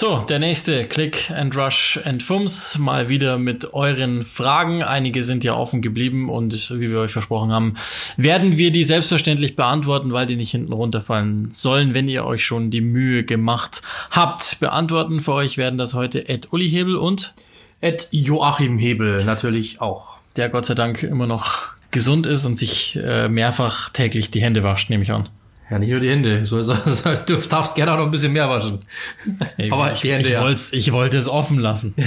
So, der nächste Click and Rush and Fums. Mal wieder mit euren Fragen. Einige sind ja offen geblieben und wie wir euch versprochen haben, werden wir die selbstverständlich beantworten, weil die nicht hinten runterfallen sollen, wenn ihr euch schon die Mühe gemacht habt. Beantworten für euch werden das heute Ed Uli Hebel und Ed Joachim Hebel natürlich auch. Der Gott sei Dank immer noch gesund ist und sich äh, mehrfach täglich die Hände wascht, nehme ich an. Ja, nicht nur die Hände. So, so, so, du darfst gerne auch noch ein bisschen mehr waschen. Ich, Aber ich, die Hände, ich, ja. wollte, ich wollte es offen lassen.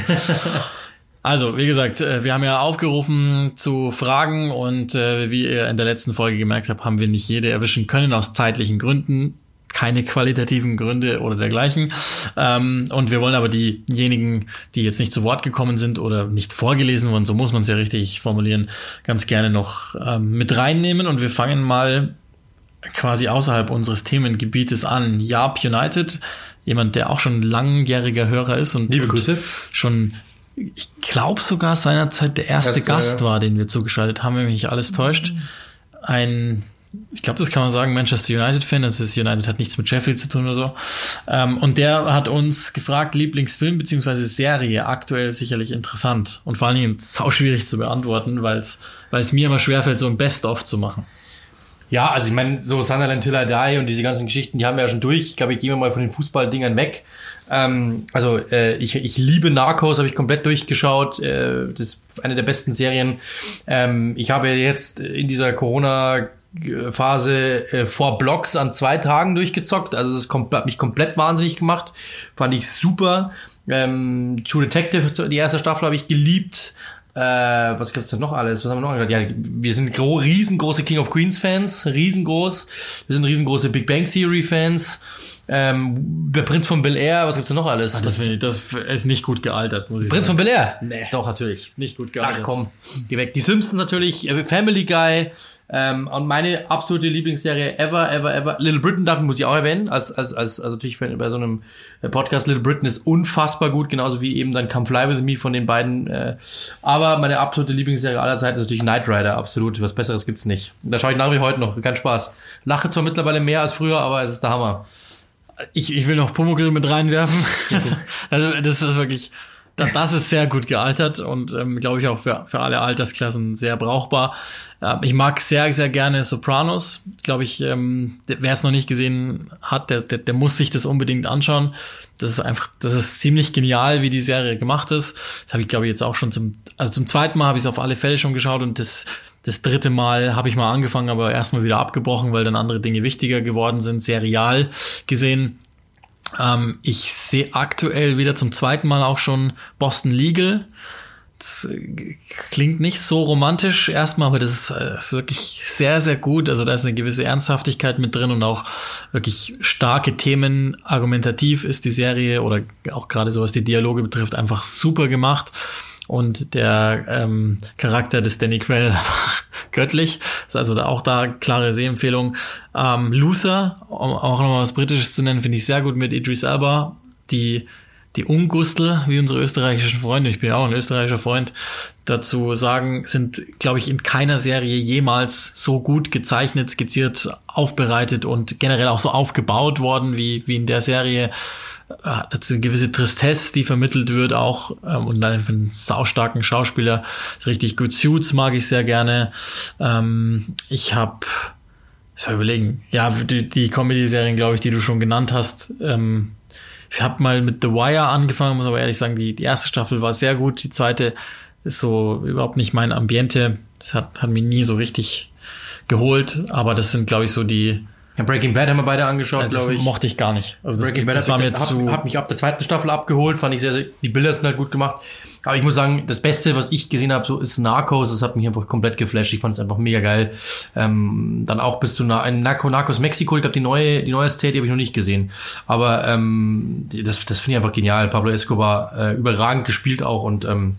Also, wie gesagt, äh, wir haben ja aufgerufen zu Fragen und äh, wie ihr in der letzten Folge gemerkt habt, haben wir nicht jede erwischen können aus zeitlichen Gründen. Keine qualitativen Gründe oder dergleichen. Ähm, und wir wollen aber diejenigen, die jetzt nicht zu Wort gekommen sind oder nicht vorgelesen wurden, so muss man es ja richtig formulieren, ganz gerne noch ähm, mit reinnehmen. Und wir fangen mal quasi außerhalb unseres Themengebietes an. Yarp United, jemand, der auch schon langjähriger Hörer ist und, Liebe Grüße. schon, ich glaube sogar seinerzeit der erste, erste Gast ja. war, den wir zugeschaltet haben, wenn mich nicht alles täuscht. Ein ich glaube, das kann man sagen, Manchester United-Fan. Das ist United hat nichts mit Sheffield zu tun oder so. Ähm, und der hat uns gefragt, Lieblingsfilm beziehungsweise Serie, aktuell sicherlich interessant und vor allen Dingen sau schwierig zu beantworten, weil es weil es mir immer schwerfällt, so ein Best-of zu machen. Ja, also ich meine, so Sunderland Till I Die und diese ganzen Geschichten, die haben wir ja schon durch. Ich glaube, ich gehe mal von den Fußballdingern weg. Ähm, also äh, ich, ich liebe Narcos, habe ich komplett durchgeschaut. Äh, das ist eine der besten Serien. Ähm, ich habe jetzt in dieser Corona Phase äh, vor Blocks an zwei Tagen durchgezockt. Also das hat mich komplett wahnsinnig gemacht. Fand ich super. Ähm, True Detective, die erste Staffel habe ich geliebt. Äh, was gibt's denn noch alles? Was haben wir noch gesagt? Ja, wir sind riesengroße King of Queens Fans, riesengroß. Wir sind riesengroße Big Bang Theory Fans. Ähm, der Prinz von Bel Air, was gibt's denn noch alles? Ach, das, ich, das ist nicht gut gealtert, muss ich Prinz sagen. Prinz von Bel Air? Nee. Doch, natürlich. Ist nicht gut gealtert. Ach komm, geh weg. Die Simpsons natürlich, äh, Family Guy, ähm, und meine absolute Lieblingsserie ever, ever, ever. Little Britain, da muss ich auch erwähnen, als, als, als, also natürlich bei so einem äh, Podcast. Little Britain ist unfassbar gut, genauso wie eben dann Come Fly With Me von den beiden. Äh, aber meine absolute Lieblingsserie aller Zeit ist natürlich Knight Rider, absolut. Was Besseres gibt's nicht. Da schaue ich nach wie heute noch, kein Spaß. Lache zwar mittlerweile mehr als früher, aber es ist der Hammer. Ich, ich will noch Pumuckl mit reinwerfen. also das ist wirklich, das ist sehr gut gealtert und ähm, glaube ich auch für, für alle Altersklassen sehr brauchbar. Ähm, ich mag sehr, sehr gerne Sopranos. Glaube ich, ähm, wer es noch nicht gesehen hat, der, der, der muss sich das unbedingt anschauen. Das ist einfach, das ist ziemlich genial, wie die Serie gemacht ist. Das habe ich, glaube ich, jetzt auch schon zum, also zum zweiten Mal habe ich es auf alle Fälle schon geschaut und das, das dritte Mal habe ich mal angefangen, aber erstmal wieder abgebrochen, weil dann andere Dinge wichtiger geworden sind, serial gesehen. Ähm, ich sehe aktuell wieder zum zweiten Mal auch schon Boston Legal. Das äh, klingt nicht so romantisch erstmal, aber das ist, das äh, ist, wirklich sehr, sehr gut. Also da ist eine gewisse Ernsthaftigkeit mit drin und auch wirklich starke Themen. Argumentativ ist die Serie oder auch gerade so was die Dialoge betrifft einfach super gemacht. Und der ähm, Charakter des Danny Quayle einfach göttlich. Ist also auch da klare Sehempfehlung. Ähm, Luther, um auch nochmal was Britisches zu nennen, finde ich sehr gut mit Idris Elba. Die die Ungustel, wie unsere österreichischen Freunde, ich bin ja auch ein österreichischer Freund, dazu sagen, sind, glaube ich, in keiner Serie jemals so gut gezeichnet, skizziert, aufbereitet und generell auch so aufgebaut worden wie, wie in der Serie. Das ist eine gewisse Tristesse, die vermittelt wird auch ähm, und dann einen saustarken Schauspieler richtig gut. Suits mag ich sehr gerne. Ähm, ich habe soll überlegen. Ja, die, die Comedy-Serien, glaube ich, die du schon genannt hast, ähm, ich habe mal mit The Wire angefangen, muss aber ehrlich sagen, die, die erste Staffel war sehr gut. Die zweite ist so überhaupt nicht mein Ambiente. Das hat, hat mich nie so richtig geholt. Aber das sind, glaube ich, so die. Ja, Breaking Bad haben wir beide angeschaut, ja, glaube ich. mochte ich gar nicht. Also Breaking das, Bad das war mir hab, zu. Hat mich ab der zweiten Staffel abgeholt, fand ich sehr, sehr, die Bilder sind halt gut gemacht. Aber ich muss sagen, das Beste, was ich gesehen habe, so ist Narcos. Das hat mich einfach komplett geflasht. Ich fand es einfach mega geil. Ähm, dann auch bis zu Na Narco, Narcos Mexiko. Ich glaube, die neue, die neue State, die habe ich noch nicht gesehen. Aber ähm, das, das finde ich einfach genial. Pablo Escobar äh, überragend gespielt auch und ähm,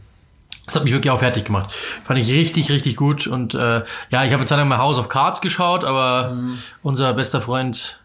das hat mich wirklich auch fertig gemacht. Fand ich richtig, richtig gut. Und äh, ja, ich habe jetzt lang mal House of Cards geschaut, aber mhm. unser bester Freund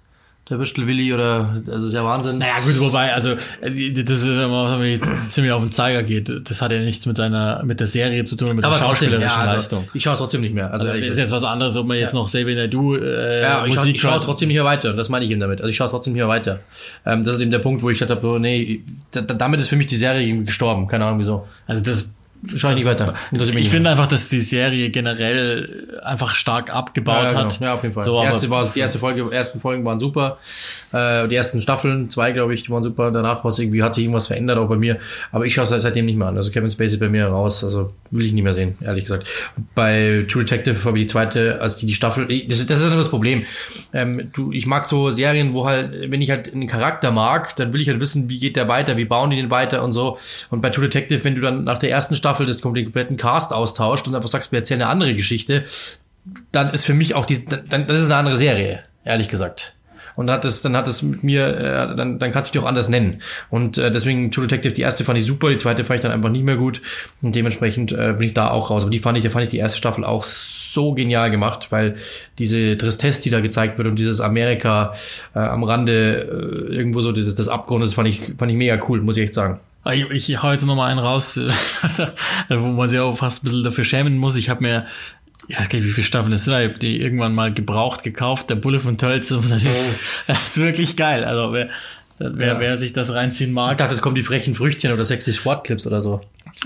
der Würstelwilli oder, also ist ja Wahnsinn. Naja, gut, wobei, also, äh, das ist immer, was mir ziemlich auf den Zeiger geht. Das hat ja nichts mit deiner, mit der Serie zu tun, mit Aber der trotzdem, schauspielerischen ja, also, Leistung. Ich schaue es trotzdem nicht mehr. Also, Also, ist jetzt was anderes, ob man jetzt noch Xavier Naidoo, äh, Ja, aber ich schaue Musik ich schaue es trotzdem nicht mehr weiter. Und das meine ich eben damit. Also ich schaue es trotzdem nicht mehr weiter. Ähm, das ist eben der Punkt, wo ich gesagt habe, so, nee, da, da- damit ist für mich die Serie irgendwie gestorben. Keine Ahnung wieso. Also, das, Schaue ich nicht weiter. Ich nicht finde einfach, dass die Serie generell einfach stark abgebaut ja, ja, hat. genau. ja, auf jeden Fall. So, die, erste war, die erste Folge, ersten Folgen waren super. Äh, die ersten Staffeln, zwei, glaube ich, die waren super. Danach war irgendwie, hat sich irgendwas verändert, auch bei mir. Aber ich schaue es seitdem nicht mehr an. Also Kevin Spacey ist bei mir raus. Also will ich nicht mehr sehen, ehrlich gesagt. Bei True Detective habe ich die zweite, als die die Staffel, ich, das, das ist ja das Problem. Ähm, du, ich mag so Serien, wo halt, wenn ich halt einen Charakter mag, dann will ich halt wissen, wie geht der weiter, wie bauen die den weiter und so. Und bei True Detective, wenn du dann nach der ersten Staffel das den kompletten Cast austauscht und einfach sagst, wir erzählen eine andere Geschichte, dann ist für mich auch die, dann, das ist eine andere Serie, ehrlich gesagt. Und dann hat es, dann hat es mit mir, äh, dann, dann kannst du dich auch anders nennen. Und äh, deswegen True Detective, die erste fand ich super, die zweite fand ich dann einfach nicht mehr gut. Und dementsprechend äh, bin ich da auch raus. Aber die fand ich, da fand ich die erste Staffel auch so genial gemacht, weil diese Tristesse, die da gezeigt wird und dieses Amerika äh, am Rande äh, irgendwo so des, des Abgrundes, fand ich, fand ich mega cool, muss ich echt sagen. Ah, Ich, ich hau jetzt noch mal einen raus, also, wo man sich auch fast ein bisschen dafür schämen muss. Ich habe mir, ich weiß gar nicht, wie viele Staffeln es sind, ich hab die irgendwann mal gebraucht gekauft. Der Bulle von Tölz, das ist wirklich geil. Also wer, wer, Ja. wer sich das reinziehen Ich mag. dachte, es kommen die frechen Früchtchen oder sexy Sportclips oder so.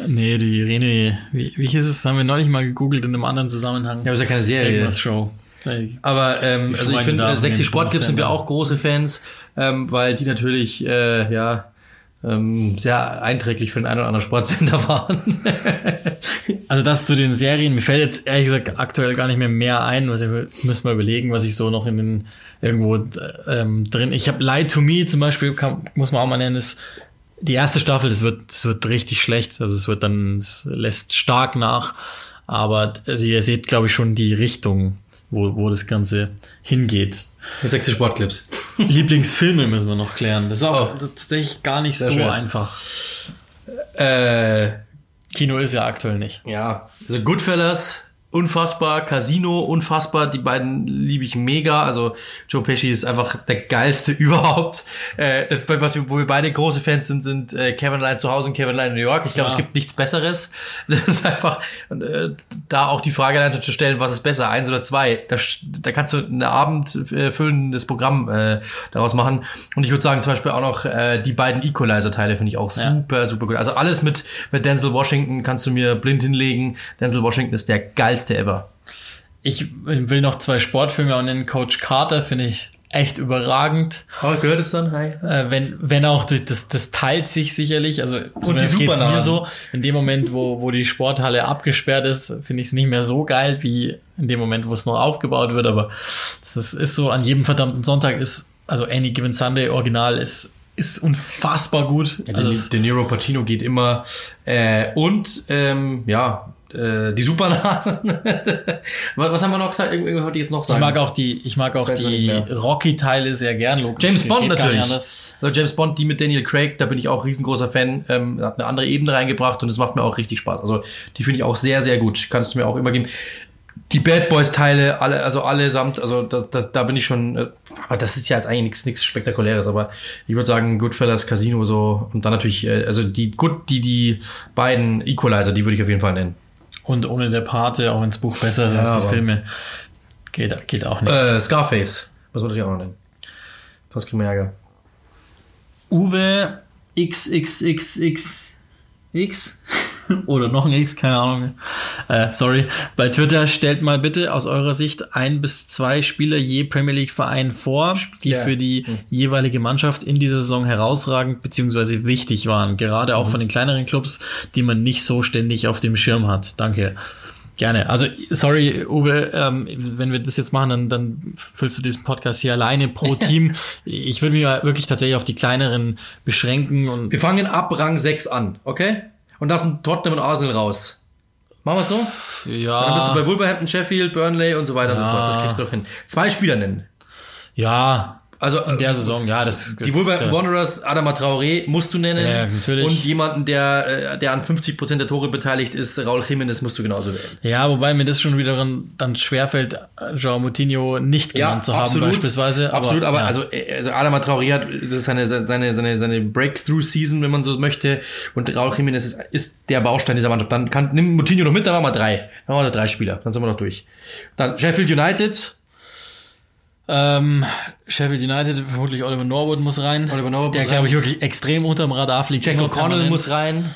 Nee, die Rene, wie, wie hieß es, haben wir neulich mal gegoogelt in einem anderen Zusammenhang. Ja, aber ist ja keine Serie. Irgendwas Show. Aber ähm, also ich finde, äh, sexy Sportclips sind wir auch große Fans, ähm, weil die natürlich äh, ja ähm, sehr einträglich für den einen oder anderen Sportsender waren. Also das zu den Serien, mir fällt jetzt ehrlich gesagt aktuell gar nicht mehr mehr ein, was ich müssen wir überlegen, was ich so noch in den irgendwo ähm, drin. Ich habe Lie to Me zum Beispiel, kann, muss man auch mal nennen, ist die erste Staffel, das wird, das wird richtig schlecht. Also es wird dann, es lässt stark nach. Aber also ihr seht, glaube ich, schon die Richtung, wo, wo das Ganze hingeht. Sexy Sportclips. Lieblingsfilme müssen wir noch klären. Das ist auch Oh. tatsächlich gar nicht Sehr so schwer. einfach. Äh, Kino ist ja aktuell nicht. ja, also Goodfellas, unfassbar, Casino, unfassbar, die beiden liebe ich mega. Also Joe Pesci ist einfach der geilste überhaupt. Äh, was wir, wo wir beide große Fans sind, sind äh, Kevin Allein zu Hause und Kevin Allein in New York. Ich glaube, es gibt nichts Besseres. Das ist einfach, äh, da auch die Frage dann zu stellen, was ist besser, eins oder zwei. Da, da kannst du ein Abend äh, füllendes Programm äh, daraus machen. Und ich würde sagen, zum Beispiel auch noch äh, die beiden Equalizer-Teile finde ich auch Ja. super, super gut. Also alles mit, mit Denzel Washington kannst du mir blind hinlegen. Denzel Washington ist der geilste ever. Ich will noch zwei Sportfilme auch nennen. Coach Carter finde ich echt überragend. Oh, gehört es dann? Hi. Äh, wenn, wenn auch das, das, teilt sich sicherlich. Also zumindest die geht's mir so. In dem Moment, wo, wo die Sporthalle abgesperrt ist, finde ich es nicht mehr so geil wie in dem Moment, wo es noch aufgebaut wird. Aber das ist, ist so, an jedem verdammten Sonntag ist, also Any Given Sunday Original ist, ist unfassbar gut. Ja, also De, Niro Pacino geht immer. Äh, und ähm, ja, äh, die Supernasen. was, was haben wir noch gesagt? Irgendwas wollte ich jetzt noch ich sagen. mag auch die, ich mag auch die. Rocky-Teile sehr gern. Logisch, James Bond natürlich. Also James Bond, die mit Daniel Craig, da bin ich auch riesengroßer Fan. Ähm, hat eine andere Ebene reingebracht und es macht mir auch richtig Spaß. Also die finde ich auch sehr, sehr gut. Kannst du mir auch immer geben. Die Bad Boys Teile, alle, also allesamt, also da, da, da bin ich schon, äh, aber das ist ja jetzt eigentlich nichts nichts Spektakuläres, aber ich würde sagen Goodfellas, Casino so und dann natürlich, äh, also die gut, die die beiden Equalizer, die würde ich auf jeden Fall nennen. Und ohne der Pate, auch das Buch besser ist als die Filme, geht, geht auch nicht. Äh, Scarface, muss man natürlich auch noch nennen. Das kriegen wir Ärger. Uwe XXXXX oder noch ein X, keine Ahnung. Äh, sorry. Bei Twitter stellt mal bitte aus eurer Sicht ein bis zwei Spieler je Premier League Verein vor, die Ja. für die jeweilige Mannschaft in dieser Saison herausragend bzw. wichtig waren. Gerade auch von den kleineren Clubs, die man nicht so ständig auf dem Schirm hat. Danke. Gerne. Also, sorry, Uwe, ähm, wenn wir das jetzt machen, dann, dann füllst du diesen Podcast hier alleine pro Team. Ich würde mich mal wirklich tatsächlich auf die kleineren beschränken und Wir fangen ab Rang 6 an, okay? Und lassen Tottenham und Arsenal raus. Machen wir so? ja. Dann bist du bei Wolverhampton, Sheffield, Burnley und so weiter und so Ja. fort. Das kriegst du doch hin. Zwei Spieler nennen. Ja, Also in der Saison, ja, das die Wolverhampton Wanderers, Adama Traoré musst du nennen. Ja, natürlich. Und jemanden, der, äh, der an 50 Prozent der Tore beteiligt ist, Raul Jiménez, musst du genauso wählen. Ja, wobei mir das schon wieder dann, schwerfällt, Joao Moutinho nicht genannt zu haben, absolut, beispielsweise. Aber, absolut, aber ja. also, äh, also Adama Traoré hat, das ist seine, seine, seine, seine Breakthrough-Season, wenn man so möchte. Und Raul Jiménez ist, ist der Baustein dieser Mannschaft. Dann kann, nimm Moutinho noch mit, dann machen wir drei. Dann machen wir drei Spieler. Dann sind wir noch durch. Dann Sheffield United. Ähm, Sheffield United, vermutlich Oliver Norwood muss rein. Oliver Norwood der, muss glaube ich, wirklich extrem unterm Radar fliegt. Jack O'Connell muss rein.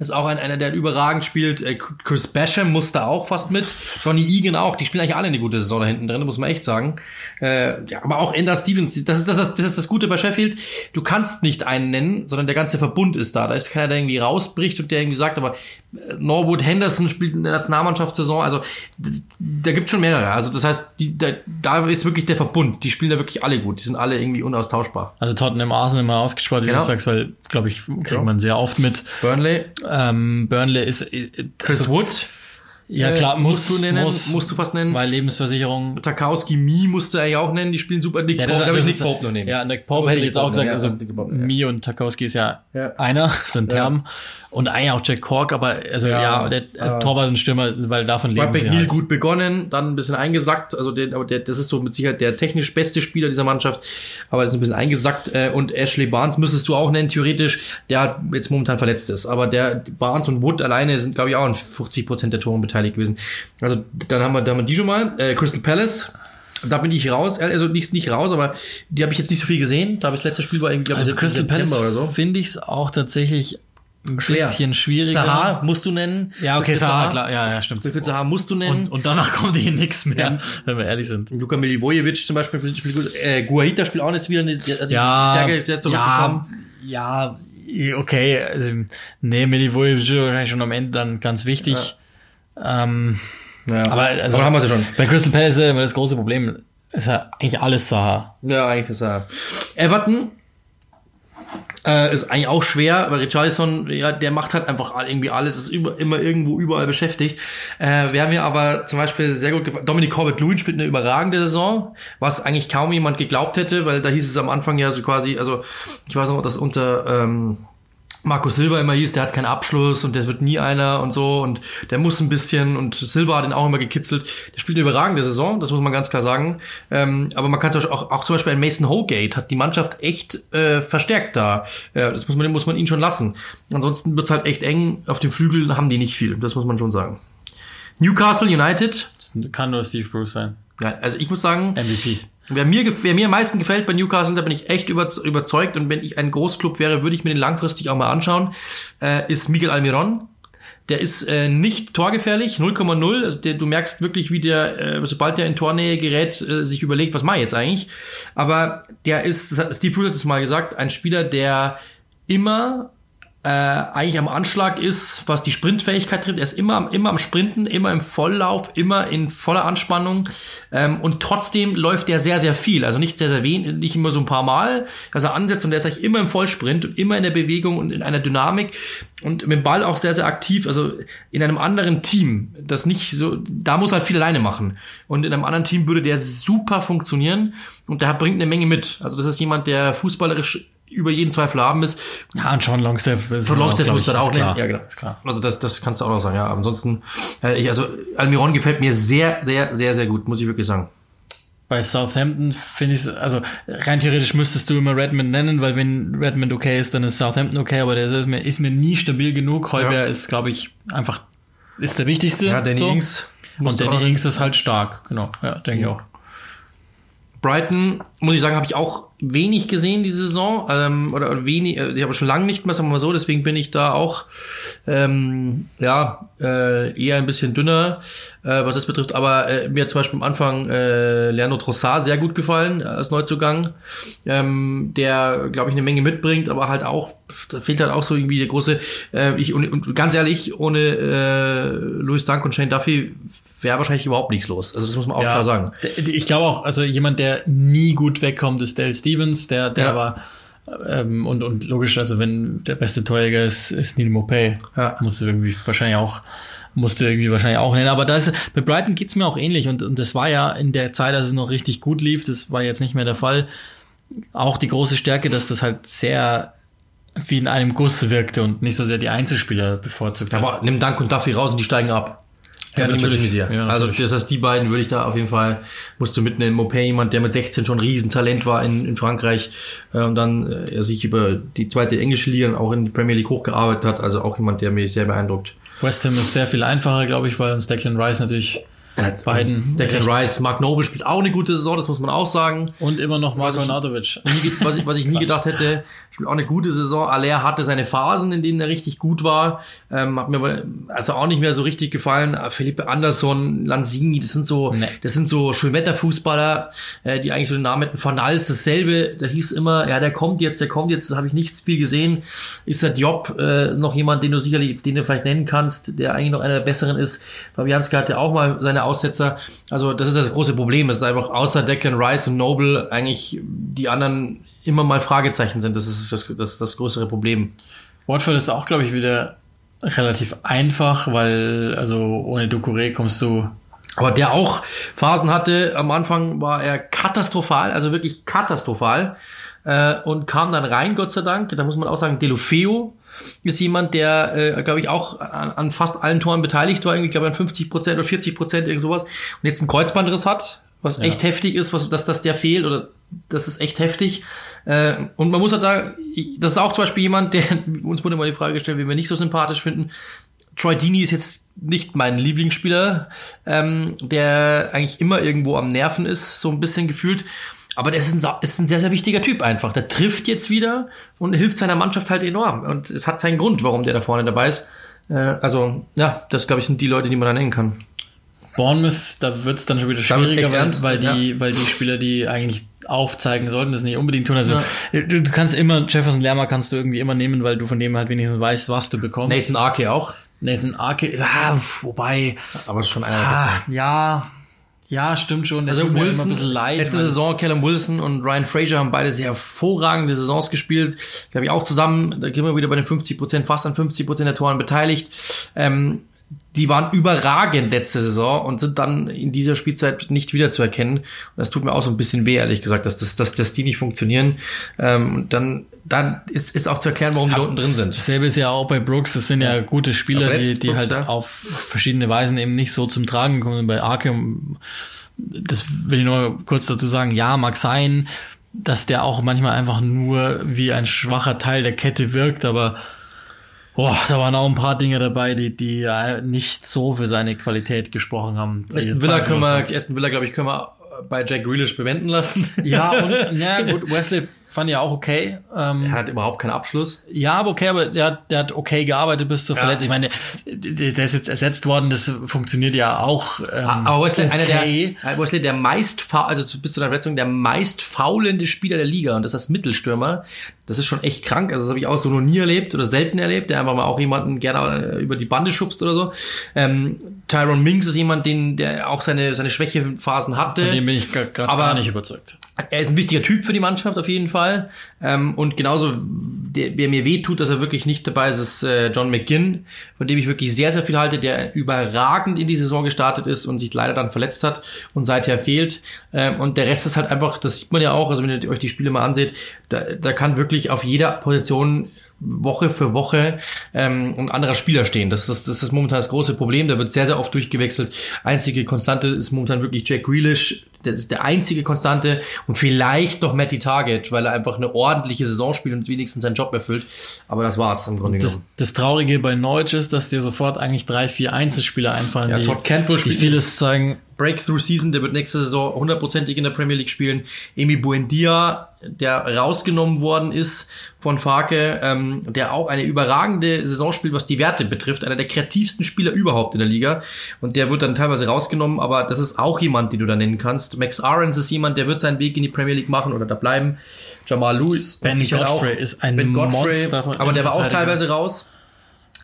Ist auch ein, einer, der überragend spielt. Äh, Chris Basham muss da auch fast mit. Johnny Egan auch. Die spielen eigentlich alle eine gute Saison da hinten drin, muss man echt sagen. Äh, ja, aber auch Ender Stevens. Das ist das, das ist das Gute bei Sheffield. Du kannst nicht einen nennen, sondern der ganze Verbund ist da. Da ist keiner, der irgendwie rausbricht und der irgendwie sagt, aber äh, Norwood Henderson spielt in der Nationalmannschaftssaison. Also da gibt schon mehrere. Also das heißt, die, da, da ist wirklich der Verbund. Die spielen da wirklich alle gut. Die sind alle irgendwie unaustauschbar. Also Tottenham Arsenal mal ausgespart, wie Genau. du sagst, weil, glaube ich, kriegt man sehr oft mit. Burnley, Ähm, Burnley ist, äh, Chris Wood. Ja äh, klar, muss, musst du nennen, muss, musst du fast nennen. weil Lebensversicherung. Tarkowski, Mi musst du eigentlich auch nennen, die spielen super. Nick Ja, Pope, das ich ist- Nick Pope noch nehmen. Ja, Nick Pope hätte ich jetzt auch gesagt, ja, also Pope, ja. Mi und Tarkowski ist ja, Ja. einer, sind. Term. Und eigentlich auch Jack Cork, aber also Ja, der also äh, Torwart und Stürmer, weil davon leben Right sie halt. gut begonnen, dann ein bisschen eingesackt. Also der, aber der, das ist so mit Sicherheit der technisch beste Spieler dieser Mannschaft, aber das ist ein bisschen eingesackt. Äh, Und Ashley Barnes müsstest du auch nennen, theoretisch, der hat jetzt momentan verletzt ist. Aber der Barnes und Wood alleine sind, glaube ich, auch an 50 Prozent der Toren beteiligt gewesen. Also dann haben wir, dann haben wir die schon mal. Äh, Crystal Palace. Da bin ich raus, also nicht, nicht raus, aber die habe ich jetzt nicht so viel gesehen. Da habe ich das letzte Spiel war irgendwie, glaube ich, Also Crystal Palace oder so. finde ich es auch tatsächlich ein Schwer. bisschen schwieriger. Sahar musst du nennen. Ja, okay, Wilfried Sahar, klar, ja, ja, stimmt. Wilfried Sahar musst du nennen. Und, und danach kommt hier nichts mehr, Ja. wenn wir ehrlich sind. Luka Milivojevic zum Beispiel spielt gut. Äh, Guaita spielt auch nicht wieder. Also Ja, sehr, sehr ja, ja, okay. Also, nee, Milivojevic ist wahrscheinlich schon am Ende dann ganz wichtig. Ähm, Ja. aber also, Aber haben wir sie schon. Bei Crystal Palace ist immer das große Problem, ist ja eigentlich alles Saha. Ja, eigentlich ist er. Everton äh, ist eigentlich auch schwer, aber Richarlison, ja, der macht halt einfach irgendwie alles, ist über, immer irgendwo überall beschäftigt. Äh, wer mir aber zum Beispiel sehr gut Dominic Corbett-Lewin spielt eine überragende Saison, was eigentlich kaum jemand geglaubt hätte, weil da hieß es am Anfang ja so quasi, also ich weiß noch, dass unter ähm, Marco Silva immer hieß, der hat keinen Abschluss und der wird nie einer und so und der muss ein bisschen und Silva hat ihn auch immer gekitzelt. Der spielt eine überragende Saison, das muss man ganz klar sagen. Ähm, aber man kann zum Beispiel auch, auch zum Beispiel ein Mason Holgate hat die Mannschaft echt äh, verstärkt da. Äh, das muss man, muss man ihn schon lassen. Ansonsten wird's halt echt eng. Auf den Flügeln haben die nicht viel, das muss man schon sagen. Newcastle United, Das kann nur Steve Bruce sein. ja, also ich muss sagen, MVP. Wer mir, wer mir am meisten gefällt bei Newcastle, da bin ich echt über, überzeugt und wenn ich ein Großclub wäre, würde ich mir den langfristig auch mal anschauen, äh, ist Miguel Almiron. Der ist äh, nicht torgefährlich, 0,0. Also du merkst wirklich, wie der, äh, sobald der in Tornähe gerät, äh, sich überlegt, was mache ich jetzt eigentlich. Aber der ist, Steve Bruce hat es mal gesagt, ein Spieler, der immer äh, eigentlich am Anschlag ist, was die Sprintfähigkeit trifft. Er ist immer, immer am Sprinten, immer im Volllauf, immer in voller Anspannung. Ähm, und trotzdem läuft er sehr, sehr viel. Also nicht sehr, sehr wenig, nicht immer so ein paar Mal, dass er ansetzt und er ist eigentlich immer im Vollsprint und immer in der Bewegung und in einer Dynamik und mit dem Ball auch sehr, sehr aktiv. Also in einem anderen Team, das nicht so, da muss er halt viel alleine machen. Und in einem anderen Team würde der super funktionieren und der bringt eine Menge mit. Also das ist jemand, der fußballerisch über jeden Zweifel haben ist. Ja, und Sean Longstaff ist John Longstaff glaub muss dann auch nennen. Ja, genau. Ist klar. Also das, das kannst du auch noch sagen, ja. Ansonsten, äh, ich, also Almiron gefällt mir sehr, sehr, sehr, sehr gut, muss ich wirklich sagen. Bei Southampton finde ich also rein theoretisch müsstest du immer Redmond nennen, weil wenn Redmond okay ist, dann ist Southampton okay, aber der ist mir, ist mir nie stabil genug. Heuber Ja. ist, glaube ich, einfach ist der wichtigste. Ja, Danny so. Ings. Und auch Danny Ings ist halt stark, genau. Ja, denke ich auch. Brighton, muss ich sagen, habe ich auch wenig gesehen diese Saison. Ähm, oder, oder wenig, äh, ich habe schon lange nicht mehr, sagen wir mal so, deswegen bin ich da auch ähm, ja, äh, eher ein bisschen dünner, äh, was das betrifft. Aber äh, mir hat zum Beispiel am Anfang äh, Leandro Trossard sehr gut gefallen äh, als Neuzugang, ähm, der, glaube ich, eine Menge mitbringt, aber halt auch, da fehlt halt auch so irgendwie der große, äh, ich, und, und ganz ehrlich, ohne äh, Louis Dunk und Shane Duffy wäre wahrscheinlich überhaupt nichts los. Also das muss man auch klar sagen. Ich glaube auch, also jemand, der nie gut wegkommt, ist Dale Stevens, der, der Ja. aber ähm, und, und logisch, also wenn der beste Torjäger ist, ist Neil Mopay. Ja. Musste irgendwie wahrscheinlich auch, musste irgendwie wahrscheinlich auch nennen. Aber da ist, bei Brighton geht's mir auch ähnlich und, und das war ja in der Zeit, als es noch richtig gut lief, das war jetzt nicht mehr der Fall. auch die große Stärke, dass das halt sehr wie in einem Guss wirkte und nicht so sehr die Einzelspieler bevorzugt hat. Aber nimm Dank und Duffy raus und die steigen ab. Ja, bin natürlich. Ich mir sicher. Ja, also das heißt, die beiden würde ich da auf jeden Fall, musst du mitnehmen. Mopé, jemand, der mit 16 schon ein Riesentalent war in, in Frankreich äh, und dann äh, sich über die zweite englische Liga und auch in die Premier League hochgearbeitet hat. Also auch jemand, der mich sehr beeindruckt. West Ham ist sehr viel einfacher, glaube ich, weil uns Declan Rice natürlich beiden. Declan Rice, Mark Noble spielt auch eine gute Saison, das muss man auch sagen. Und immer noch Marko Arnautovic. Was ich, was ich nie gedacht hätte, spielt auch eine gute Saison. Aller hatte seine Phasen, in denen er richtig gut war. Ähm, hat mir aber also auch nicht mehr so richtig gefallen. Felipe Anderson, Lanzini, das sind so, nee. das sind so Schönwetterfußballer, äh, die eigentlich so den Namen hätten. Van Nals, dasselbe. Da hieß immer, ja, der kommt jetzt, der kommt jetzt. Da habe ich nichts viel gesehen. Ist der Job äh, noch jemand, den du sicherlich, den du vielleicht nennen kannst, der eigentlich noch einer der besseren ist. Fabianski hatte auch mal seine Aussetzer. Also das ist das große Problem. Es ist einfach außer Declan Rice und Noble eigentlich die anderen immer mal Fragezeichen sind. Das ist das, das, das größere Problem. Watford ist auch, glaube ich, wieder relativ einfach, weil also ohne Ducouré kommst du aber der auch Phasen hatte, am Anfang war er katastrophal, also wirklich katastrophal äh, und kam dann rein, Gott sei Dank. Da muss man auch sagen, Delofeo ist jemand, der, äh, glaube ich, auch an, an, fast allen Toren beteiligt war, irgendwie, glaube ich, an 50 Prozent oder 40 Prozent, irgend sowas. Und jetzt einen Kreuzbandriss hat, was ja. echt heftig ist, was, dass, dass der fehlt oder das ist echt heftig. Äh, und man muss halt sagen, das ist auch zum Beispiel jemand, der, uns wurde mal die Frage gestellt, wie wir nicht so sympathisch finden. Troy Dini ist jetzt nicht mein Lieblingsspieler, ähm, der eigentlich immer irgendwo am Nerven ist, so ein bisschen gefühlt. Aber der ist ein, ist ein sehr, sehr wichtiger Typ einfach. Der trifft jetzt wieder und hilft seiner Mannschaft halt enorm. Und es hat seinen Grund, warum der da vorne dabei ist. Äh, also, ja, das glaube ich sind die Leute, die man da nennen kann. Bournemouth, da wird es dann schon wieder schwieriger, weil, weil, die, ja. weil die Spieler, die eigentlich aufzeigen sollten, das nicht unbedingt tun. Also ja. du, du, kannst immer, Jefferson Lerma kannst du irgendwie immer nehmen, weil du von dem halt wenigstens weißt, was du bekommst. Nathan Arke auch. Nathan Arke, ja, wobei. Aber schon einer ah, Ja, ja, stimmt schon. Der also tut Wilson, mir immer ein bisschen leid. Letzte Saison, Callum Wilson und Ryan Fraser haben beide sehr hervorragende Saisons gespielt. Glaube ich auch zusammen, da gehen wir wieder bei den 50 Prozent, fast an 50 Prozent der Toren beteiligt. Ähm, die waren überragend letzte Saison und sind dann in dieser Spielzeit nicht wiederzuerkennen. Und das tut mir auch so ein bisschen weh, ehrlich gesagt, dass, dass, dass, dass die nicht funktionieren. Ähm, dann dann ist, ist auch zu erklären, warum die unten drin sind. Dasselbe ist ja auch bei Brooks. Das sind ja, ja gute Spieler, die, die Brooks, halt ja. auf verschiedene Weisen eben nicht so zum Tragen kommen. Bei Arkham, das will ich nur kurz dazu sagen, ja, mag sein, dass der auch manchmal einfach nur wie ein schwacher Teil der Kette wirkt, aber Boah, da waren auch ein paar Dinge dabei, die, die nicht so für seine Qualität gesprochen haben. Aston Villa können wir, Aston Villa, glaube ich, können wir bei Jack Grealish bewenden lassen. Ja, und ja, gut, Wesley fand ich auch okay. Ähm, er hat überhaupt keinen Abschluss. Ja, aber okay, aber der, hat, der hat okay gearbeitet bis zur ja. Verletzung. Ich meine, der, der ist jetzt ersetzt worden, das funktioniert ja auch. Ähm, aber Wesley, okay. einer der, Wesley, der meist, also bis zu der Verletzung, der meist faulende Spieler der Liga und das ist Mittelstürmer. Das ist schon echt krank. Also das habe ich auch so noch nie erlebt oder selten erlebt, der einfach mal auch jemanden gerne äh, über die Bande schubst oder so. Ähm, Tyron Minks ist jemand, den, der auch seine, seine Schwächephasen hatte. Von dem bin ich gerade gar nicht überzeugt. Er ist ein wichtiger Typ für die Mannschaft auf jeden Fall. Ähm, und genauso, der, der mir weh tut, dass er wirklich nicht dabei ist, ist äh, John McGinn, von dem ich wirklich sehr, sehr viel halte, der überragend in die Saison gestartet ist und sich leider dann verletzt hat und seither fehlt. Ähm, und der Rest ist halt einfach, das sieht man ja auch, also wenn ihr euch die Spiele mal anseht, da, da kann wirklich auf jeder Position Woche für Woche ähm, ein anderer Spieler stehen. Das ist, das ist momentan das große Problem. Da wird sehr, sehr oft durchgewechselt. Einzige Konstante ist momentan wirklich Jack Grealish. Das ist der einzige Konstante und vielleicht noch Matty Target, weil er einfach eine ordentliche Saison spielt und wenigstens seinen Job erfüllt. Aber das war's im Grunde genommen. Das, das Traurige bei Norwich ist, dass dir sofort eigentlich drei, vier Einzelspieler einfallen, ja, die, Todd Cantwell die vieles zeigen. Breakthrough Season, der wird nächste Saison hundertprozentig in der Premier League spielen. Emi Buendia, der rausgenommen worden ist von Farke, ähm, der auch eine überragende Saison spielt, was die Werte betrifft, einer der kreativsten Spieler überhaupt in der Liga. Und der wird dann teilweise rausgenommen, aber das ist auch jemand, den du da nennen kannst. Max Ahrens ist jemand, der wird seinen Weg in die Premier League machen oder da bleiben. Jamal Lewis. Ben Godfrey auch, ist ein ben Godfrey, Monster aber der war auch teilweise raus.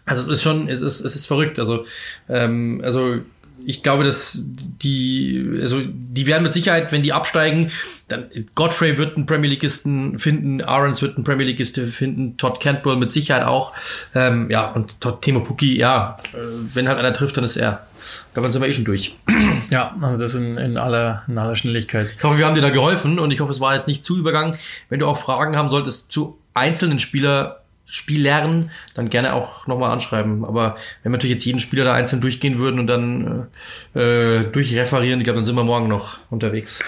Also es ist schon, es ist, es ist verrückt. Also, ähm, also ich glaube, dass die, also die werden mit Sicherheit, wenn die absteigen, dann Godfrey wird einen Premier Leagueisten finden, Aarons wird einen Premier Leagueisten finden, Todd Cantwell mit Sicherheit auch. Ähm, ja, und Todd Timo Puki, ja, äh, wenn halt einer trifft, dann ist er. Dann sind wir eh schon durch. Ja, also das in, in, aller, in aller Schnelligkeit. Ich hoffe, wir haben dir da geholfen und ich hoffe, es war jetzt nicht zu übergangen. Wenn du auch Fragen haben solltest zu einzelnen Spieler, Spielern, dann gerne auch nochmal anschreiben. Aber wenn wir natürlich jetzt jeden Spieler da einzeln durchgehen würden und dann äh, durchreferieren, ich glaube, dann sind wir morgen noch unterwegs.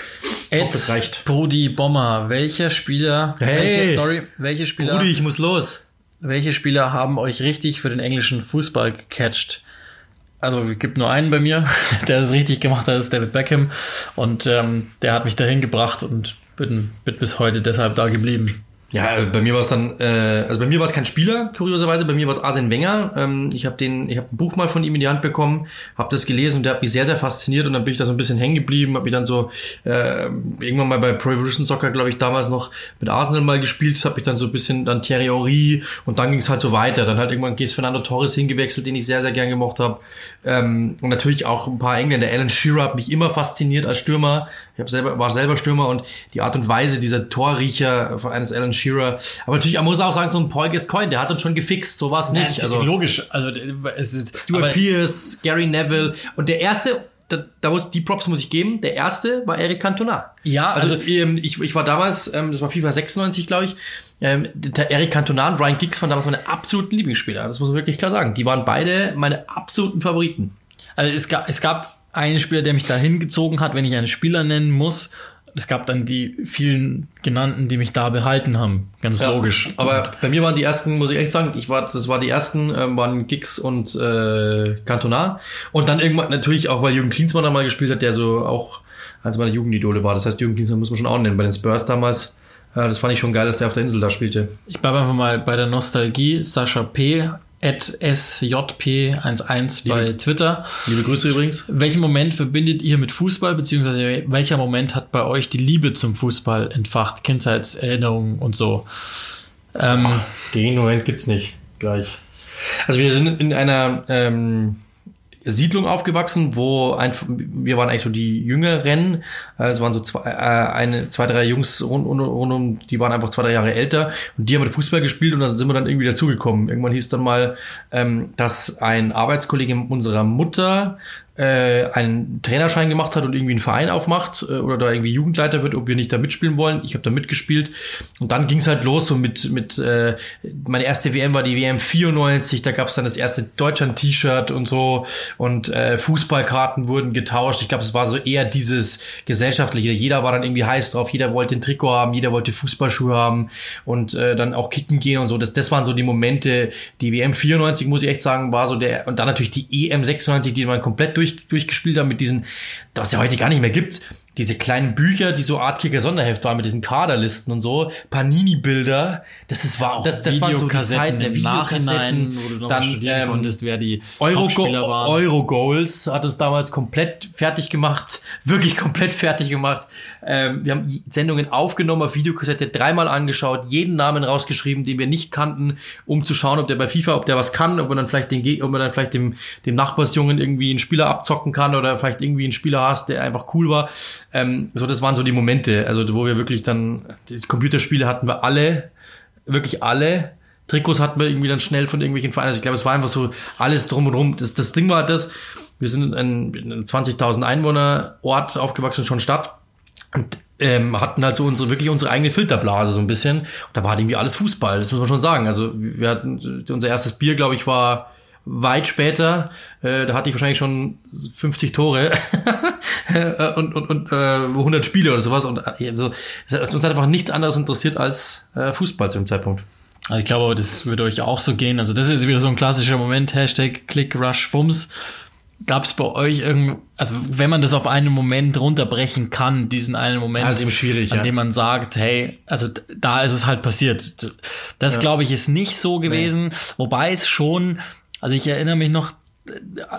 Ed, das reicht. Brudi Bomber, welcher Spieler, hey, welche, sorry, welche Spieler, Brudi, ich muss los. Welche Spieler haben euch richtig für den englischen Fußball gecatcht? Also es gibt nur einen bei mir, der es richtig gemacht hat, ist David Beckham. Und ähm, der hat mich dahin gebracht und bin, bin bis heute deshalb da geblieben. Ja, bei mir war es dann, äh, also bei mir war es kein Spieler, kurioserweise, bei mir war es Arsene Wenger. Ähm, ich habe den, ich habe ein Buch mal von ihm in die Hand bekommen, habe das gelesen und der hat mich sehr, sehr fasziniert und dann bin ich da so ein bisschen hängen geblieben, habe mich dann so äh, irgendwann mal bei Pro Evolution Soccer, glaube ich, damals noch mit Arsenal mal gespielt, habe ich dann so ein bisschen dann Thierry Henry und dann ging es halt so weiter. Dann halt irgendwann geht Fernando Torres hingewechselt, den ich sehr, sehr gern gemocht habe. Ähm, und natürlich auch ein paar Engländer. Alan Shearer hat mich immer fasziniert als Stürmer. Ich hab selber, war selber Stürmer und die Art und Weise dieser Torriecher eines Alan Shearer. Aber natürlich, man muss auch sagen, so ein Paul Gascoigne, der hat uns schon gefixt, so war es nicht. also logisch, also es ist Stuart Pierce, Gary Neville und der erste da, da muss, die Props muss ich geben. Der erste war Eric Cantona. Ja, also, also ähm, ich, ich war damals, ähm, das war FIFA 96, glaube ich. Ähm, der Eric Cantona und Ryan Giggs waren damals meine absoluten Lieblingsspieler. Das muss man wirklich klar sagen. Die waren beide meine absoluten Favoriten. Also es gab, es gab einen Spieler, der mich da hingezogen hat, wenn ich einen Spieler nennen muss es gab dann die vielen genannten, die mich da behalten haben. Ganz ja, logisch. Aber bei mir waren die ersten, muss ich echt sagen, ich war, das war die ersten, ähm, waren Gix und äh, Cantona. Und dann irgendwann natürlich auch, weil Jürgen Klinsmann da mal gespielt hat, der so auch eins meiner Jugendidole war. Das heißt, Jürgen Klinsmann muss man schon auch nennen. Bei den Spurs damals, äh, das fand ich schon geil, dass der auf der Insel da spielte. Ich bleibe einfach mal bei der Nostalgie. Sascha P sjp11 bei Twitter. Liebe Grüße übrigens. Welchen Moment verbindet ihr mit Fußball, beziehungsweise welcher Moment hat bei euch die Liebe zum Fußball entfacht? Kindheitserinnerungen und so. Ähm, Den Moment gibt's nicht. Gleich. Also wir sind in einer ähm, Siedlung aufgewachsen, wo ein, wir waren eigentlich so die Jüngeren. Äh, es waren so zwei, äh, eine, zwei, drei Jungs rund, rund, rund um, die waren einfach zwei, drei Jahre älter und die haben mit Fußball gespielt und dann sind wir dann irgendwie dazugekommen. Irgendwann hieß dann mal, ähm, dass ein Arbeitskollege unserer Mutter äh, einen Trainerschein gemacht hat und irgendwie einen Verein aufmacht äh, oder da irgendwie Jugendleiter wird, ob wir nicht da mitspielen wollen. Ich habe da mitgespielt und dann ging es halt los so mit mit äh, meine erste WM war die WM 94, da gab es dann das erste Deutschland-T-Shirt und so und äh, Fußballkarten wurden getauscht. Ich glaube, es war so eher dieses gesellschaftliche. Jeder war dann irgendwie heiß drauf, jeder wollte ein Trikot haben, jeder wollte Fußballschuhe haben und äh, dann auch kicken gehen und so. Das das waren so die Momente. Die WM 94 muss ich echt sagen war so der und dann natürlich die EM 96, die man komplett durch durch, durchgespielt haben mit diesen, was ja heute gar nicht mehr gibt, diese kleinen Bücher, die so Art Kicker Sonderheft waren mit diesen Kaderlisten und so, Panini-Bilder, das ist war, das, das waren so die Zeiten der Nachhinein, wo du dann studieren ähm, konntest, wer die Euro, waren. Euro Goals hat uns damals komplett fertig gemacht, wirklich komplett fertig gemacht. Ähm, wir haben Sendungen aufgenommen auf Videokassette, dreimal angeschaut, jeden Namen rausgeschrieben, den wir nicht kannten, um zu schauen, ob der bei FIFA, ob der was kann, ob man dann vielleicht den, ob man dann vielleicht dem, dem Nachbarsjungen irgendwie einen Spieler abzocken kann oder vielleicht irgendwie einen Spieler hast, der einfach cool war. Ähm, so, das waren so die Momente, also wo wir wirklich dann, die Computerspiele hatten wir alle, wirklich alle. Trikots hatten wir irgendwie dann schnell von irgendwelchen Vereinen. Also ich glaube, es war einfach so alles drum und rum. Das, das Ding war das, wir sind in einem 20.000 Einwohner Ort aufgewachsen, schon Stadt. Und ähm, hatten halt so unsere, wirklich unsere eigene Filterblase so ein bisschen. Und da war halt irgendwie alles Fußball, das muss man schon sagen. Also wir hatten, unser erstes Bier, glaube ich, war weit später, äh, da hatte ich wahrscheinlich schon 50 Tore und, und, und äh, 100 Spiele oder sowas. Und äh, also, uns hat einfach nichts anderes interessiert als äh, Fußball zu dem Zeitpunkt. Also ich glaube, das würde euch auch so gehen. Also das ist wieder so ein klassischer Moment, Hashtag Click Rush Fums. Gab es bei euch irgend, also wenn man das auf einen Moment runterbrechen kann, diesen einen Moment, also eben schwierig, an ja. dem man sagt, hey, also da ist es halt passiert. Das, das ja. glaube ich ist nicht so gewesen, nee. wobei es schon, also ich erinnere mich noch,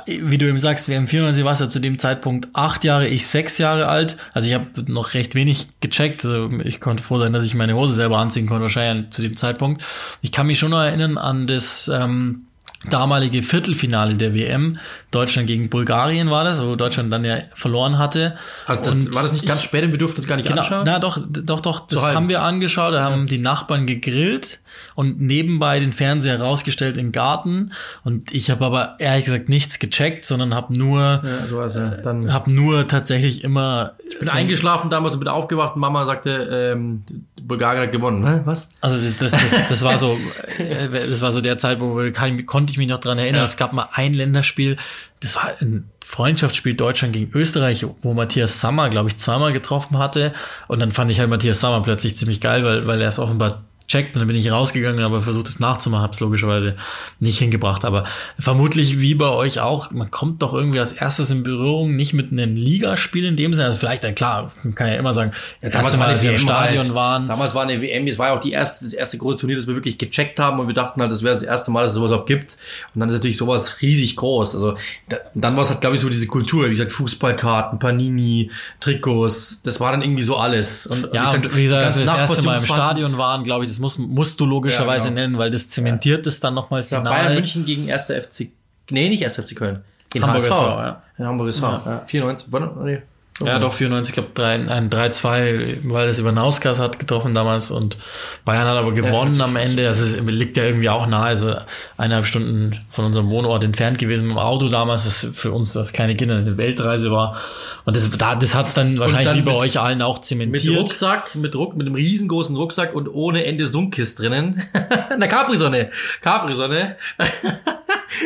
wie du eben sagst, wir haben 94 warst ja zu dem Zeitpunkt acht Jahre, ich sechs Jahre alt. Also ich habe noch recht wenig gecheckt. Also ich konnte froh sein, dass ich meine Hose selber anziehen konnte, wahrscheinlich zu dem Zeitpunkt. Ich kann mich schon noch erinnern an das ähm, damalige Viertelfinale der WM. Deutschland gegen Bulgarien war das, wo Deutschland dann ja verloren hatte. Also das, war das nicht ganz spät und wir durften das gar nicht Genau, anschauen? na doch, doch, doch, das So haben wir angeschaut, da haben die Nachbarn gegrillt und nebenbei den Fernseher rausgestellt in den Garten und ich habe aber ehrlich gesagt nichts gecheckt, sondern habe nur Ja, so ja. Dann habe nur tatsächlich immer bin eingeschlafen damals und bin aufgewacht und Mama sagte, ähm, Bulgarien hat gewonnen. Hä, Was? also das, das, das war so äh, das war so der Zeit, wo kann, konnte ich mich noch dran erinnern, Ja. es gab mal ein Länderspiel, das war ein Freundschaftsspiel Deutschland gegen Österreich, wo Matthias Sammer, glaube ich, zweimal getroffen hatte und dann fand ich halt Matthias Sammer plötzlich ziemlich geil, weil weil er es offenbar checkt und dann bin ich rausgegangen, aber versucht es nachzumachen, habe es logischerweise nicht hingebracht. Aber vermutlich wie bei euch auch, man kommt doch irgendwie als erstes in Berührung nicht mit einem Ligaspiel in dem Sinne. Also vielleicht dann klar, man kann ja immer sagen, das erste Mal, als wir im Stadion halt. waren. Damals war eine WM, es war ja auch die erste, das erste große Turnier, das wir wirklich gecheckt haben und wir dachten halt, das wäre das erste Mal, dass es sowas überhaupt gibt. Und dann ist natürlich sowas riesig groß. Also da, dann war es halt, glaube ich, so diese Kultur, wie gesagt, Fußballkarten, Panini, Trikots, das war dann irgendwie so alles. Und Ja, und wie gesagt, als wir das erste Mal im Stadion waren, glaube ich, das musst, musst du logischerweise Ja, genau. nennen, weil das zementiert es dann nochmal final. Bayern München gegen 1. FC, nee, nicht 1. FC Köln. In Hamburg HSV. SV, ja. In Hamburg SV, ja. 94, wann, nee. Ja, doch, 94, ich glaube, ein 3-2, weil das über Nauskas hat getroffen damals und Bayern hat aber gewonnen stimmt. am Ende. Also es liegt ja irgendwie auch nahe, also eineinhalb Stunden von unserem Wohnort entfernt gewesen mit dem Auto damals, was für uns als kleine Kinder eine Weltreise war. Und das, da- das hat's dann wahrscheinlich dann wie bei mit- euch allen auch Mit zementiert. Rucksack, mit Ruck, mit einem riesengroßen Rucksack und ohne Ende Sunkis drinnen. Na Capri-Sonne. Capri-Sonne.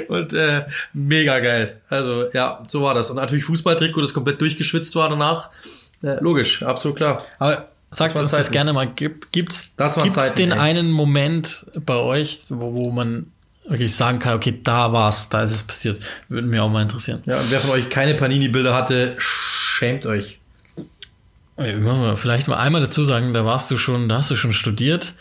Und äh, mega geil. Also ja, so war das. Und natürlich Fußballtrikot, das komplett durchgeschwitzt war danach. Äh, logisch, absolut klar. Aber sagt uns das gerne mal. Gibt, gibt's, Das gibt's Zeiten, den ey. einen Moment bei euch, wo, wo man wirklich sagen kann, okay, da war's, da ist es passiert. Würde mich auch mal interessieren. Ja, und wer von euch keine Panini-Bilder hatte, schämt euch. Vielleicht mal einmal dazu sagen, da warst du schon, da hast du schon studiert.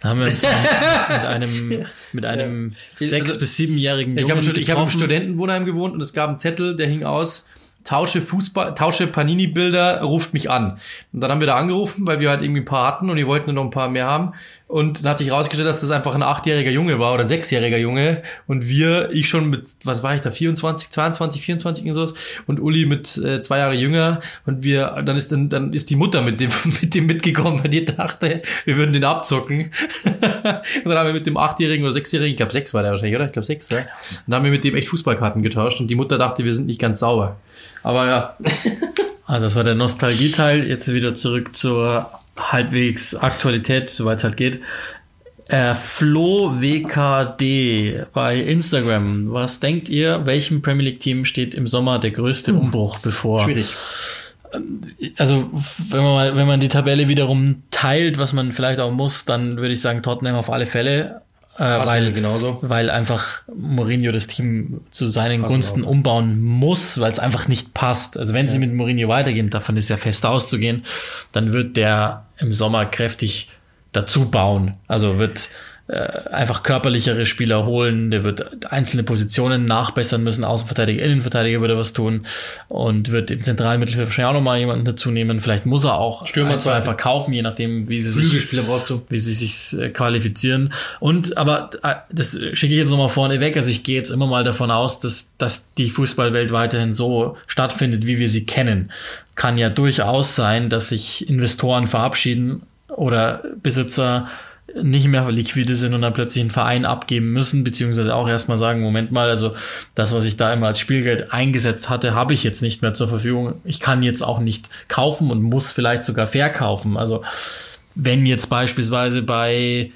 Da haben wir uns mit einem, mit einem sechs- Also, bis siebenjährigen Jungen Ich habe ich hab im. Studentenwohnheim gewohnt und es gab einen Zettel, der hing aus, tausche Fußball, tausche Panini-Bilder, ruft mich an. Und dann haben wir da angerufen, weil wir halt irgendwie ein paar hatten und die wollten noch ein paar mehr haben. Und dann hat sich rausgestellt, dass das einfach ein achtjähriger Junge war oder ein sechsjähriger Junge. Und wir, ich schon mit, was war ich da, 24, 22, 24 und sowas. Und Uli mit äh, zwei Jahre jünger. Und wir, dann ist dann, dann ist die Mutter mit dem, mit dem mitgekommen, weil die dachte, wir würden den abzocken. und dann haben wir mit dem achtjährigen oder sechsjährigen, ich glaube sechs war der wahrscheinlich, oder? Ich glaube sechs, ja. Und dann haben wir mit dem echt Fußballkarten getauscht und die Mutter dachte, wir sind nicht ganz sauber. Aber ja, Ah, das war der Nostalgie-Teil. Jetzt wieder zurück zur halbwegs Aktualität, soweit es halt geht. Äh, Flo WKD bei Instagram. Was denkt ihr, welchem Premier League Team steht im Sommer der größte Umbruch bevor? schwierig. Also, wenn man wenn man die Tabelle wiederum teilt, was man vielleicht auch muss, dann würde ich sagen Tottenham auf alle Fälle. Äh, weil, genauso. weil einfach Mourinho das Team zu seinen Arsenal Gunsten auch. umbauen muss, weil es einfach nicht passt. Also wenn sie mit Mourinho weitergehen, davon ist ja fest auszugehen, dann wird der im Sommer kräftig dazu bauen. Also wird einfach körperlichere Spieler holen, der wird einzelne Positionen nachbessern müssen, Außenverteidiger, Innenverteidiger würde was tun und wird im zentralen Mittelfeld wahrscheinlich auch nochmal jemanden dazu nehmen. Vielleicht muss er auch Stürmer ein, zwei verkaufen, je nachdem, wie sie sich wie sie sich äh, qualifizieren. Und aber äh, das schicke ich jetzt nochmal vorne weg. Also ich gehe jetzt immer mal davon aus, dass, dass die Fußballwelt weiterhin so stattfindet, wie wir sie kennen. Kann ja durchaus sein, dass sich Investoren verabschieden oder Besitzer nicht mehr liquide sind und dann plötzlich einen Verein abgeben müssen, beziehungsweise auch erstmal sagen, Moment mal, also das, was ich da immer als Spielgeld eingesetzt hatte, habe ich jetzt nicht mehr zur Verfügung. Ich kann jetzt auch nicht kaufen und muss vielleicht sogar verkaufen. Also wenn jetzt beispielsweise bei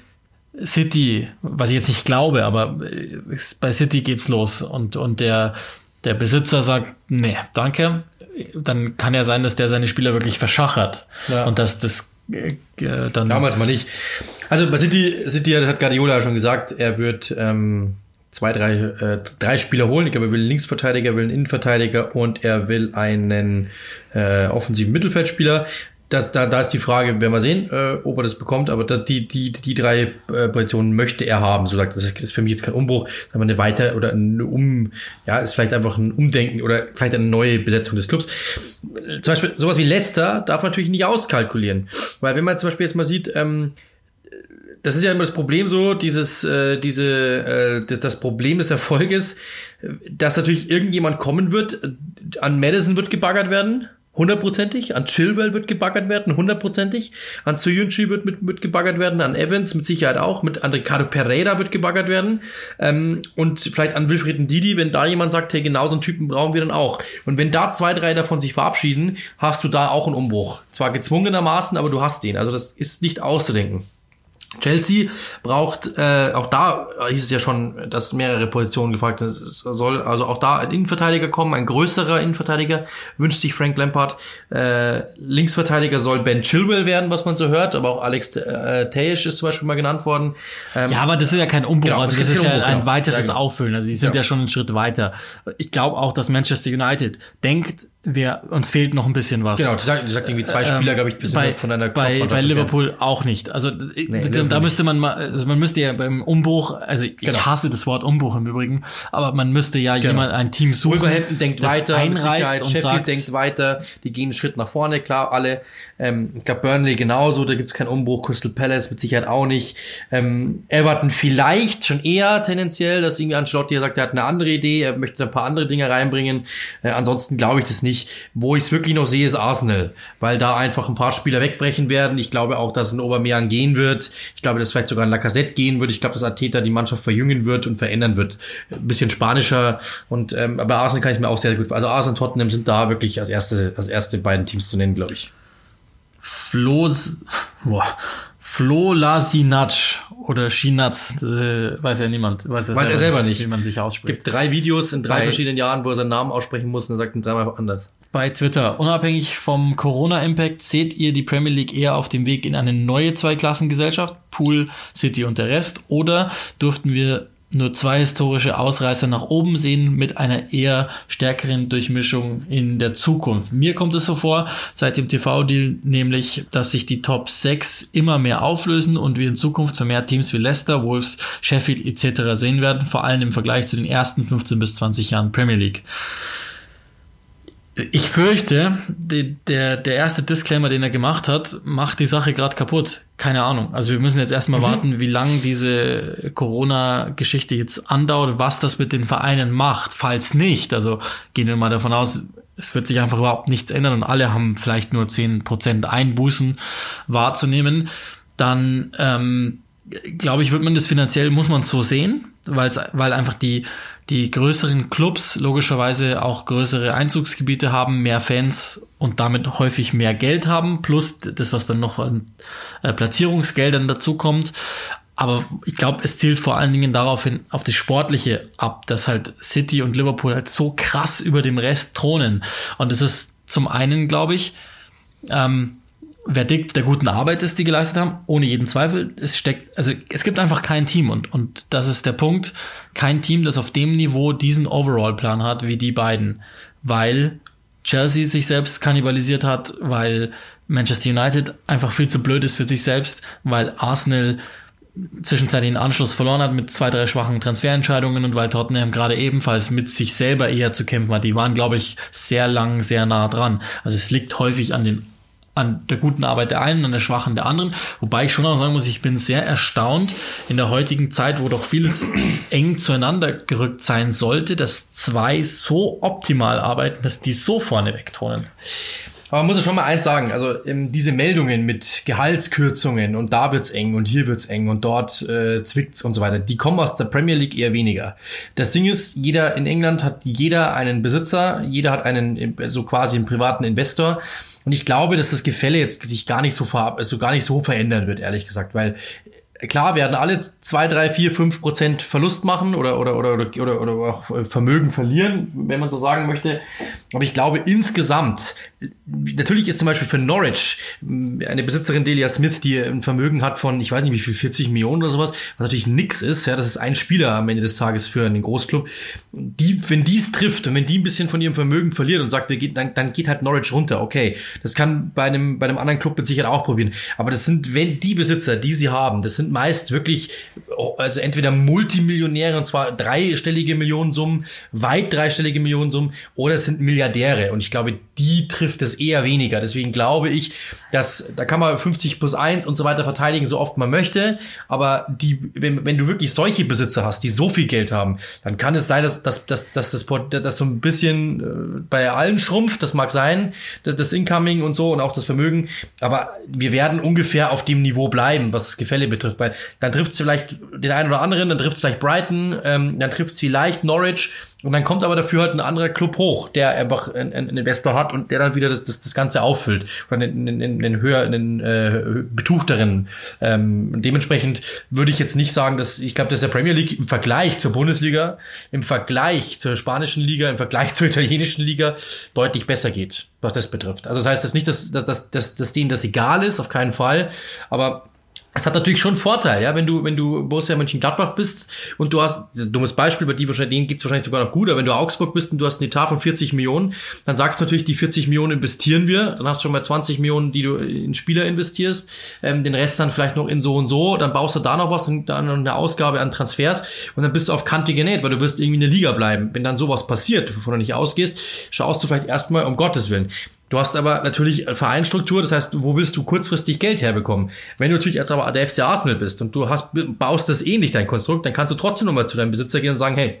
City, was ich jetzt nicht glaube, aber äh, bei City geht's los und, und der, der Besitzer sagt, nee, danke, dann kann ja sein, dass der seine Spieler wirklich verschachert Ja. und dass das dann Damals mal nicht. Also bei City, City hat- hat Guardiola schon gesagt, er wird ähm, zwei, drei, äh, drei Spieler holen. Ich glaube, er will einen Linksverteidiger, er will einen Innenverteidiger und er will einen äh, offensiven Mittelfeldspieler. Da, da, da ist die Frage, werden wir sehen, äh, ob er das bekommt, aber da, die, die, die drei äh, Positionen möchte er haben, so sagt. Das ist, ist für mich jetzt kein Umbruch, sondern eine weiter oder eine Um, ja, ist vielleicht einfach ein Umdenken oder vielleicht eine neue Besetzung des Clubs. Äh, Zum Beispiel sowas wie Leicester darf man natürlich nicht auskalkulieren, weil wenn man zum Beispiel jetzt mal sieht, ähm, das ist ja immer das Problem so, dieses, äh, diese, äh, das, das Problem des Erfolges, dass natürlich irgendjemand kommen wird, an Madison wird gebaggert werden, hundertprozentig, an Chilwell wird gebaggert werden, hundertprozentig, an Soyunchi wird mit, mit gebaggert werden, an Evans mit Sicherheit auch, mit an Ricardo Pereira wird gebaggert werden ähm, und vielleicht an Wilfried Didi, wenn da jemand sagt, hey, genau so einen Typen brauchen wir dann auch. Und wenn da zwei, drei davon sich verabschieden, hast du da auch einen Umbruch. Zwar gezwungenermaßen, aber du hast den. Also das ist nicht auszudenken. Chelsea braucht, äh, auch da hieß es ja schon, dass mehrere Positionen gefragt sind. Es soll also auch da ein Innenverteidiger kommen, ein größerer Innenverteidiger, wünscht sich Frank Lampard. Äh, Linksverteidiger soll Ben Chilwell werden, was man so hört, aber auch Alex äh, Tejic ist zum Beispiel mal genannt worden. Ähm, ja, aber das ist ja kein Umbruch, genau, also das, das ist ja ein genau. weiteres Auffüllen. Also die sind ja, ja schon einen Schritt weiter. Ich glaube auch, dass Manchester United denkt, wir, uns fehlt noch ein bisschen was. Genau, die sagt, die sagt irgendwie zwei Spieler, ähm, glaube ich, bisschen bei, von einer Bei, bei Liverpool werden. auch nicht. Also nee, da, da müsste man mal, also man müsste ja beim Umbruch, also ich genau. hasse das Wort Umbruch im Übrigen, aber man müsste ja genau. jemand, ein Team suchen. Wolverhampton denkt weiter, einreißt und Sheffield sagt, denkt weiter, die gehen einen Schritt nach vorne, klar, alle. Ähm, ich glaube Burnley genauso, da gibt's keinen Umbruch, Crystal Palace mit Sicherheit auch nicht. Ähm, Everton vielleicht schon eher tendenziell, dass irgendwie Ancelotti sagt, er hat eine andere Idee, er möchte ein paar andere Dinge reinbringen. Äh, ansonsten glaube ich das nicht. Wo ich es wirklich noch sehe, ist Arsenal, weil da einfach ein paar Spieler wegbrechen werden. Ich glaube auch, dass ein Aubameyang gehen wird. Ich glaube, dass vielleicht sogar ein Lacazette gehen wird. Ich glaube, dass Ateta die Mannschaft verjüngen wird und verändern wird. Ein bisschen spanischer und ähm, bei Arsenal kann ich mir auch sehr gut. Also Arsenal und Tottenham sind da wirklich als erste, als erste beiden Teams zu nennen, glaube ich. Flo's, boah. Flo Lasinac oder Schinatz, äh, weiß ja niemand. Weiß, er, weiß selber, er selber nicht, wie man sich ausspricht. Gibt drei Videos in drei bei, verschiedenen Jahren, wo er seinen Namen aussprechen muss und er sagt ihn dreimal anders. Bei Twitter, unabhängig vom Corona-Impact, seht ihr die Premier League eher auf dem Weg in eine neue Zweiklassengesellschaft, Pool, City und der Rest, oder durften wir nur zwei historische Ausreißer nach oben sehen mit einer eher stärkeren Durchmischung in der Zukunft. Mir kommt es so vor, seit dem TV-Deal nämlich, dass sich die Top 6 immer mehr auflösen und wir in Zukunft vermehrt Teams wie Leicester, Wolves, Sheffield etc. sehen werden, vor allem im Vergleich zu den ersten 15 bis 20 Jahren Premier League. Ich fürchte, die, der, der erste Disclaimer, den er gemacht hat, macht die Sache gerade kaputt. Keine Ahnung. Also wir müssen jetzt erstmal mhm. warten, wie lange diese Corona-Geschichte jetzt andauert, was das mit den Vereinen macht. Falls nicht, also gehen wir mal davon aus, es wird sich einfach überhaupt nichts ändern und alle haben vielleicht nur zehn Prozent Einbußen wahrzunehmen, dann ähm, glaube ich, wird man das finanziell, muss man so sehen, weil's, weil einfach die die größeren Clubs logischerweise auch größere Einzugsgebiete haben, mehr Fans und damit häufig mehr Geld haben, plus das, was dann noch an äh, Platzierungsgeldern dazukommt. Aber ich glaube, es zielt vor allen Dingen darauf hin, auf das Sportliche ab, dass halt City und Liverpool halt so krass über dem Rest thronen. Und das ist zum einen, glaube ich, ähm, Verdikt der guten Arbeit ist, die geleistet haben, ohne jeden Zweifel. Es steckt, also es gibt einfach kein Team und, und das ist der Punkt. Kein Team, das auf dem Niveau diesen Overall-Plan hat wie die beiden. Weil Chelsea sich selbst kannibalisiert hat, weil Manchester United einfach viel zu blöd ist für sich selbst, weil Arsenal zwischenzeitlich den Anschluss verloren hat mit zwei, drei schwachen Transferentscheidungen und weil Tottenham gerade ebenfalls mit sich selber eher zu kämpfen hat. Die waren, glaube ich, sehr lang, sehr nah dran. Also es liegt häufig an den an der guten Arbeit der einen, an der schwachen der anderen. Wobei ich schon auch sagen muss, ich bin sehr erstaunt in der heutigen Zeit, wo doch vieles eng zueinander gerückt sein sollte, dass zwei so optimal arbeiten, dass die so vorne wegturnen. Aber man muss ja schon mal eins sagen, also ähm, diese Meldungen mit Gehaltskürzungen und da wird's eng und hier wird's eng und dort äh, zwickt's und so weiter, die kommen aus der Premier League eher weniger. Das Ding ist, jeder in England hat jeder einen Besitzer, jeder hat einen so quasi einen privaten Investor und ich glaube, dass das Gefälle jetzt sich gar nicht so, also gar nicht so verändern wird, ehrlich gesagt, weil klar werden alle zwei, drei, vier, fünf Prozent Verlust machen oder, oder, oder, oder, oder auch Vermögen verlieren, wenn man so sagen möchte. Aber ich glaube insgesamt natürlich ist zum Beispiel für Norwich äh, eine Besitzerin Delia Smith, die ein Vermögen hat von, ich weiß nicht wie viel, 40 Millionen oder sowas, was natürlich nix ist, ja, das ist ein Spieler am Ende des Tages für einen Großclub. Die, wenn dies trifft und wenn die ein bisschen von ihrem Vermögen verliert und sagt, wir gehen, dann, dann geht halt Norwich runter, okay. Das kann bei einem, bei einem anderen Club mit Sicherheit auch probieren. Aber das sind, wenn die Besitzer, die sie haben, das sind meist wirklich, also entweder Multimillionäre und zwar dreistellige Millionensummen, weit dreistellige Millionensummen, oder es sind Milliardäre. Und ich glaube, die trifft betrifft es eher weniger. Deswegen glaube ich, dass da kann man 50 plus 1 und so weiter verteidigen, so oft man möchte. Aber die, wenn, wenn du wirklich solche Besitzer hast, die so viel Geld haben, dann kann es sein, dass, dass, dass, dass das, das so ein bisschen äh, bei allen schrumpft. Das mag sein, das Incoming und so und auch das Vermögen. Aber wir werden ungefähr auf dem Niveau bleiben, was das Gefälle betrifft. Weil dann trifft es vielleicht den einen oder anderen, dann trifft es vielleicht Brighton, ähm, dann trifft es vielleicht Norwich und dann kommt aber dafür halt ein anderer Club hoch, der einfach einen, einen Investor hat und der dann wieder das, das, das Ganze auffüllt oder einen, einen, einen höher, einen äh, betuchteren. Ähm, dementsprechend würde ich jetzt nicht sagen, dass ich glaube, dass der Premier League im Vergleich zur Bundesliga, im Vergleich zur spanischen Liga, im Vergleich zur italienischen Liga deutlich besser geht, was das betrifft. Also das heißt jetzt nicht, dass, dass, dass, dass, dass denen das egal ist, auf keinen Fall, aber es hat natürlich schon Vorteil, ja, wenn du, wenn du Borussia Mönchengladbach bist und du hast, dummes Beispiel, bei die wahrscheinlich, denen geht's wahrscheinlich sogar noch gut, aber wenn du Augsburg bist und du hast einen Etat von 40 Millionen, dann sagst du natürlich, die 40 Millionen investieren wir, dann hast du schon mal 20 Millionen, die du in Spieler investierst, ähm, den Rest dann vielleicht noch in so und so, dann baust du da noch was und dann eine Ausgabe an Transfers und dann bist du auf Kante genäht, weil du wirst irgendwie in der Liga bleiben. Wenn dann sowas passiert, wovon du nicht ausgehst, schaust du vielleicht erstmal um Gottes Willen. Du hast aber natürlich Vereinsstruktur, das heißt, wo willst du kurzfristig Geld herbekommen? Wenn du natürlich jetzt aber der FC Arsenal bist und du hast, baust das ähnlich, dein Konstrukt, dann kannst du trotzdem nochmal zu deinem Besitzer gehen und sagen, hey,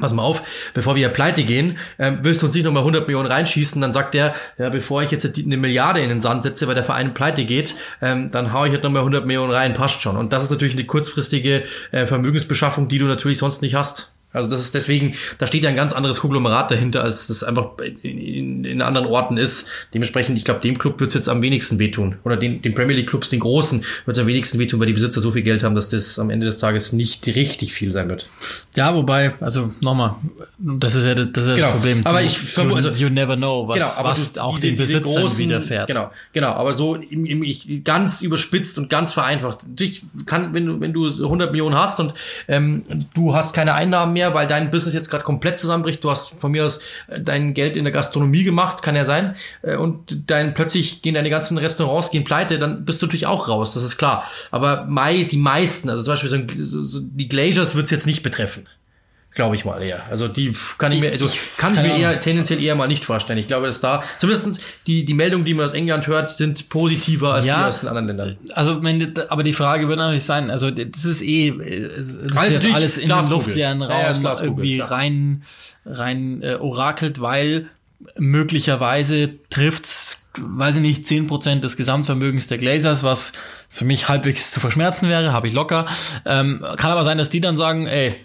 pass mal auf, bevor wir pleite gehen, ähm, willst du uns nicht nochmal 100 Millionen reinschießen, dann sagt der, ja, bevor ich jetzt eine Milliarde in den Sand setze, weil der Verein pleite geht, ähm, dann hau ich halt nochmal 100 Millionen rein, passt schon. Und das ist natürlich eine kurzfristige äh, Vermögensbeschaffung, die du natürlich sonst nicht hast. Also das ist deswegen, da steht ja ein ganz anderes Konglomerat dahinter, als es einfach in, in anderen Orten ist. Dementsprechend, ich glaube, dem Club wird es jetzt am wenigsten wehtun. Oder den, den Premier League Clubs, den großen, wird es am wenigsten wehtun, weil die Besitzer so viel Geld haben, dass das am Ende des Tages nicht richtig viel sein wird. Ja, wobei, also nochmal, das ist ja das, ist ja genau. das Problem. Aber ich vermute, also, you never know, was, genau, aber was auch diese, den Besitzern großen, widerfährt. Genau, genau. Aber so im, im, ich, ganz überspitzt und ganz vereinfacht. Dich kann, wenn du wenn du 100 Millionen hast und ähm, du hast keine Einnahmen mehr, weil dein Business jetzt gerade komplett zusammenbricht, du hast von mir aus äh, dein Geld in der Gastronomie gemacht, kann ja sein, äh, und dann plötzlich gehen deine ganzen Restaurants gehen pleite, dann bist du natürlich auch raus, das ist klar. Aber Mai, die meisten, also zum Beispiel so, so die Glaciers wird es jetzt nicht betreffen. Glaube ich mal eher. Also die kann ich mir, also kann ich mir eher tendenziell eher mal nicht vorstellen. Ich glaube, dass da zumindest die die Meldungen, die man aus England hört, sind positiver als Ja. die aus den anderen Ländern. Also, wenn, aber die Frage wird natürlich sein, also das ist eh das ist Alles natürlich alles in den luftleeren Ja, ja, ist Raum Glaskugel, irgendwie klar. rein rein äh, orakelt, weil möglicherweise trifft's weiß ich nicht, 10% des Gesamtvermögens der Glazers, was für mich halbwegs zu verschmerzen wäre, habe ich locker. Ähm, kann aber sein, dass die dann sagen, ey,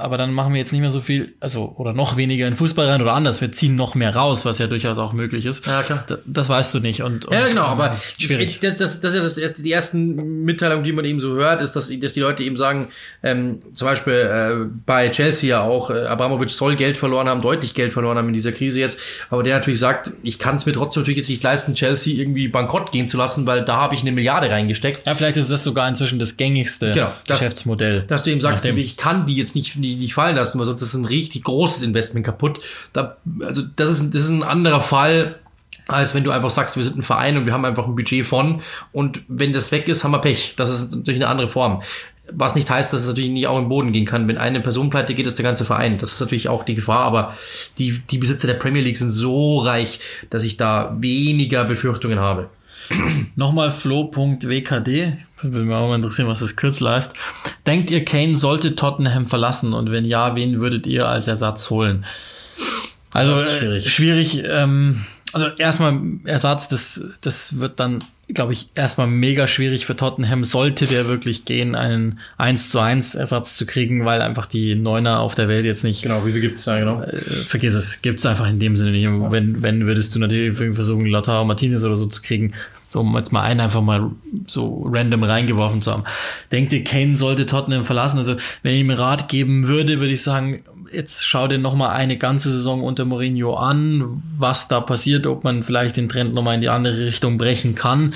aber dann machen wir jetzt nicht mehr so viel, also oder noch weniger in Fußball rein oder anders, wir ziehen noch mehr raus, was ja durchaus auch möglich ist. Ja, klar. Da- Das weißt du nicht und, und Ja, genau, ähm, aber schwierig. Das, das, das ist das erste, die ersten Mitteilungen, die man eben so hört, ist, dass, dass die Leute eben sagen, ähm, zum Beispiel äh, bei Chelsea ja auch, äh, Abramovic soll Geld verloren haben, deutlich Geld verloren haben in dieser Krise jetzt, aber der natürlich sagt, ich kann es mir trotzdem natürlich jetzt nicht leisten, Chelsea irgendwie bankrott gehen zu lassen, weil da habe ich eine Milliarde reingesteckt. Ja, vielleicht ist das sogar inzwischen das gängigste Genau, das- Geschäftsmodell. Dass du eben sagst, ich kann die jetzt nicht, nicht, nicht fallen lassen, weil sonst ist ein richtig großes Investment kaputt. Da, also das ist, das ist ein anderer Fall, als wenn du einfach sagst, wir sind ein Verein und wir haben einfach ein Budget von und wenn das weg ist, haben wir Pech. Das ist natürlich eine andere Form. Was nicht heißt, dass es natürlich nicht auch im Boden gehen kann. Wenn eine Person pleite geht, ist der ganze Verein. Das ist natürlich auch die Gefahr, aber die, die Besitzer der Premier League sind so reich, dass ich da weniger Befürchtungen habe. Nochmal flo.wkd. Würde mich auch mal interessieren, was das Kürzel heißt. Denkt ihr, Kane sollte Tottenham verlassen? Und wenn ja, wen würdet ihr als Ersatz holen? Also schwierig. schwierig. Äh, schwierig ähm, also erstmal Ersatz, das, das wird dann, glaube ich, erstmal mega schwierig für Tottenham, sollte der wirklich gehen, einen 1 zu 1 Ersatz zu kriegen, weil einfach die Neuner auf der Welt jetzt nicht Genau, wie viel gibt's da, genau? äh, vergiss es, gibt's einfach in dem Sinne nicht. Wenn, wenn würdest du natürlich versuchen, Lautaro Martinez oder so zu kriegen, so um jetzt mal einen einfach mal so random reingeworfen zu haben. Denkt ihr, Kane sollte Tottenham verlassen? Also, wenn ich ihm Rat geben würde, würde ich sagen, jetzt schau dir noch mal eine ganze Saison unter Mourinho an, was da passiert, ob man vielleicht den Trend noch mal in die andere Richtung brechen kann.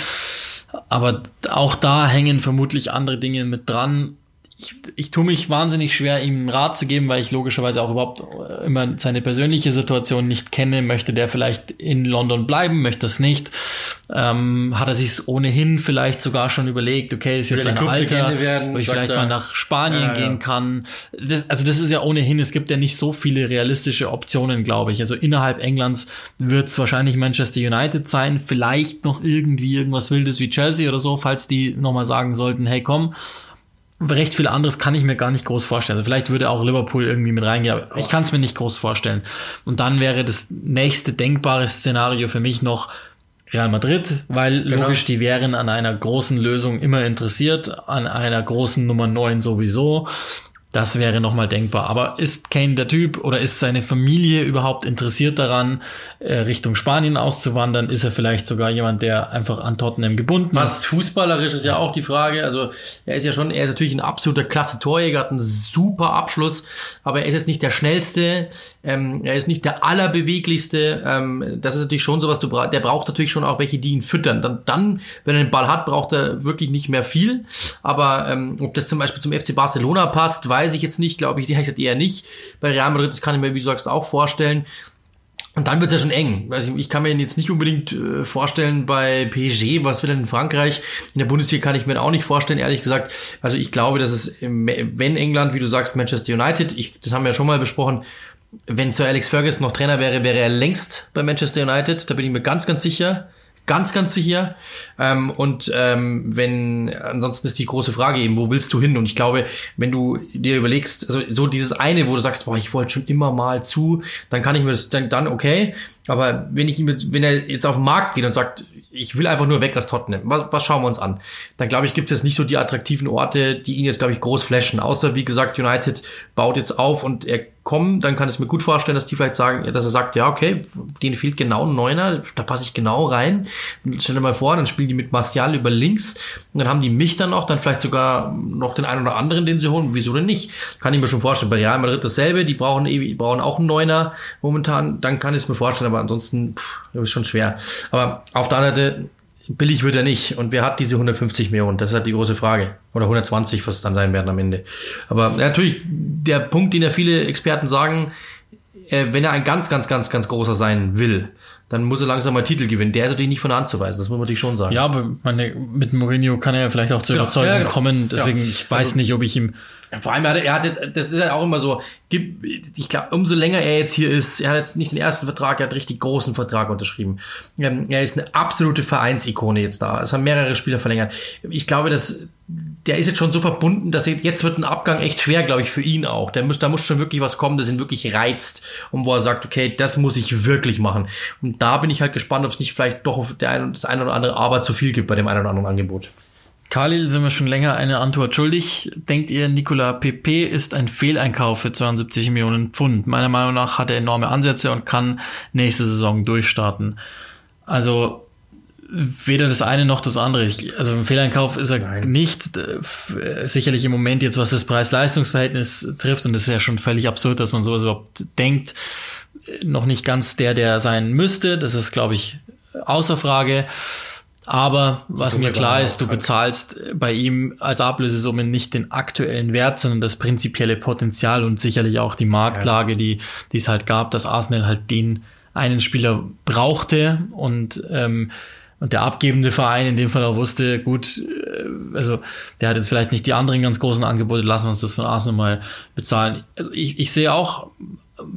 Aber auch da hängen vermutlich andere Dinge mit dran. Ich, ich tue mich wahnsinnig schwer, ihm einen Rat zu geben, weil ich logischerweise auch überhaupt äh, immer seine persönliche Situation nicht kenne. Möchte der vielleicht in London bleiben, möchte es nicht? Ähm, hat er sich ohnehin vielleicht sogar schon überlegt, okay, ist jetzt ein Alter, werden, wo ich vielleicht er, mal nach Spanien ja, gehen kann. Das, also das ist ja ohnehin, es gibt ja nicht so viele realistische Optionen, glaube ich. Also innerhalb Englands wird es wahrscheinlich Manchester United sein, vielleicht noch irgendwie irgendwas Wildes wie Chelsea oder so, falls die nochmal sagen sollten, hey komm, recht viel anderes kann ich mir gar nicht groß vorstellen. Also vielleicht würde auch Liverpool irgendwie mit reingehen, aber ich kann es mir nicht groß vorstellen. Und dann wäre das nächste denkbare Szenario für mich noch Real Madrid, weil genau. logisch, die wären an einer großen Lösung immer interessiert, an einer großen Nummer 9 sowieso. Das wäre nochmal denkbar. Aber ist Kane der Typ oder ist seine Familie überhaupt interessiert daran, äh, Richtung Spanien auszuwandern? Ist er vielleicht sogar jemand, der einfach an Tottenham gebunden Was ist? Was fußballerisch ist ja auch die Frage. Also er ist ja schon, er ist natürlich ein absoluter klasse Torjäger, hat einen super Abschluss, aber er ist jetzt nicht der schnellste, ähm, er ist nicht der allerbeweglichste. Ähm, das ist natürlich schon sowas, du bra der braucht natürlich schon auch welche, die ihn füttern. Dann, dann, wenn er den Ball hat, braucht er wirklich nicht mehr viel. Aber ähm, ob das zum Beispiel zum FC Barcelona passt, weiß weiß ich jetzt nicht, glaube ich, die heißt eher nicht. Bei Real Madrid, das kann ich mir, wie du sagst, auch vorstellen. Und dann wird es ja schon eng. Also ich kann mir jetzt nicht unbedingt äh, vorstellen bei PSG, was will denn in Frankreich? In der Bundesliga kann ich mir auch nicht vorstellen, ehrlich gesagt. Also ich glaube, dass es, wenn England, wie du sagst, Manchester United, ich, das haben wir ja schon mal besprochen, wenn Sir Alex Ferguson noch Trainer wäre, wäre er längst bei Manchester United. Da bin ich mir ganz, ganz sicher. Ganz, ganz sicher. Ähm, und ähm, wenn, ansonsten ist die große Frage eben, wo willst du hin? Und ich glaube, wenn du dir überlegst, also so dieses eine, wo du sagst, boah, ich wollte schon immer mal zu, dann kann ich mir das, dann, dann okay. Aber wenn ich ihm, wenn er jetzt auf den Markt geht und sagt, ich will einfach nur weg aus Tottenham. Was, was schauen wir uns an? Dann glaube ich, gibt es nicht so die attraktiven Orte, die ihn jetzt, glaube ich, groß flashen. Außer, wie gesagt, United baut jetzt auf und er kommt, dann kann ich mir gut vorstellen, dass die vielleicht sagen, dass er sagt, ja, okay, denen fehlt genau ein Neuner, da passe ich genau rein. Stell dir mal vor, dann spielen die mit Martial über links und dann haben die mich dann noch, dann vielleicht sogar noch den einen oder anderen, den sie holen. Wieso denn nicht? Kann ich mir schon vorstellen. Bei Real Madrid dasselbe, die brauchen, die brauchen auch einen Neuner momentan, dann kann ich es mir vorstellen, aber ansonsten pff, ist schon schwer. Aber auf der anderen Seite, billig wird er nicht. Und wer hat diese 150 Millionen? Das ist halt die große Frage. Oder 120, was es dann sein werden am Ende. Aber natürlich, der Punkt, den ja viele Experten sagen, äh, wenn er ein ganz, ganz, ganz, ganz großer sein will, dann muss er langsam mal Titel gewinnen. Der ist natürlich nicht von der Hand zu weisen, das muss man natürlich schon sagen. Ja, aber meine, mit Mourinho kann er ja vielleicht auch zur genau. Überzeugung ja, genau. kommen. Deswegen, ja. ich weiß also, nicht, ob ich ihm vor allem hat er, er hat jetzt, das ist ja auch immer so, ich glaube, umso länger er jetzt hier ist, er hat jetzt nicht den ersten Vertrag, er hat einen richtig großen Vertrag unterschrieben. Ähm, er ist eine absolute Vereinsikone jetzt da. Es haben mehrere Spieler verlängert. Ich glaube, dass der ist jetzt schon so verbunden, dass jetzt wird ein Abgang echt schwer, glaube ich, für ihn auch. Der muss, da muss schon wirklich was kommen, das ihn wirklich reizt und wo er sagt, okay, das muss ich wirklich machen. Und da bin ich halt gespannt, ob es nicht vielleicht doch der ein, das eine oder andere Aber zu viel gibt bei dem einen oder anderen Angebot. Khalil sind wir schon länger eine Antwort schuldig. Denkt ihr, Nicola Pepe ist ein Fehleinkauf für 72 Millionen Pfund? Meiner Meinung nach hat er enorme Ansätze und kann nächste Saison durchstarten. Also weder das eine noch das andere. Ich, also ein Fehleinkauf ist er Nein. nicht. Äh, sicherlich im Moment jetzt, was das Preis-Leistungs-Verhältnis trifft, und das ist ja schon völlig absurd, dass man sowas überhaupt denkt, noch nicht ganz der, der sein müsste. Das ist, glaube ich, außer Frage. Aber was mir klar ist, du bezahlst bei ihm als Ablösesumme nicht den aktuellen Wert, sondern das prinzipielle Potenzial und sicherlich auch die Marktlage, die, die es halt gab, dass Arsenal halt den einen Spieler brauchte und ähm, und der abgebende Verein in dem Fall auch wusste, gut, äh, also der hat jetzt vielleicht nicht die anderen ganz großen Angebote, lassen wir uns das von Arsenal mal bezahlen. Also ich, ich sehe auch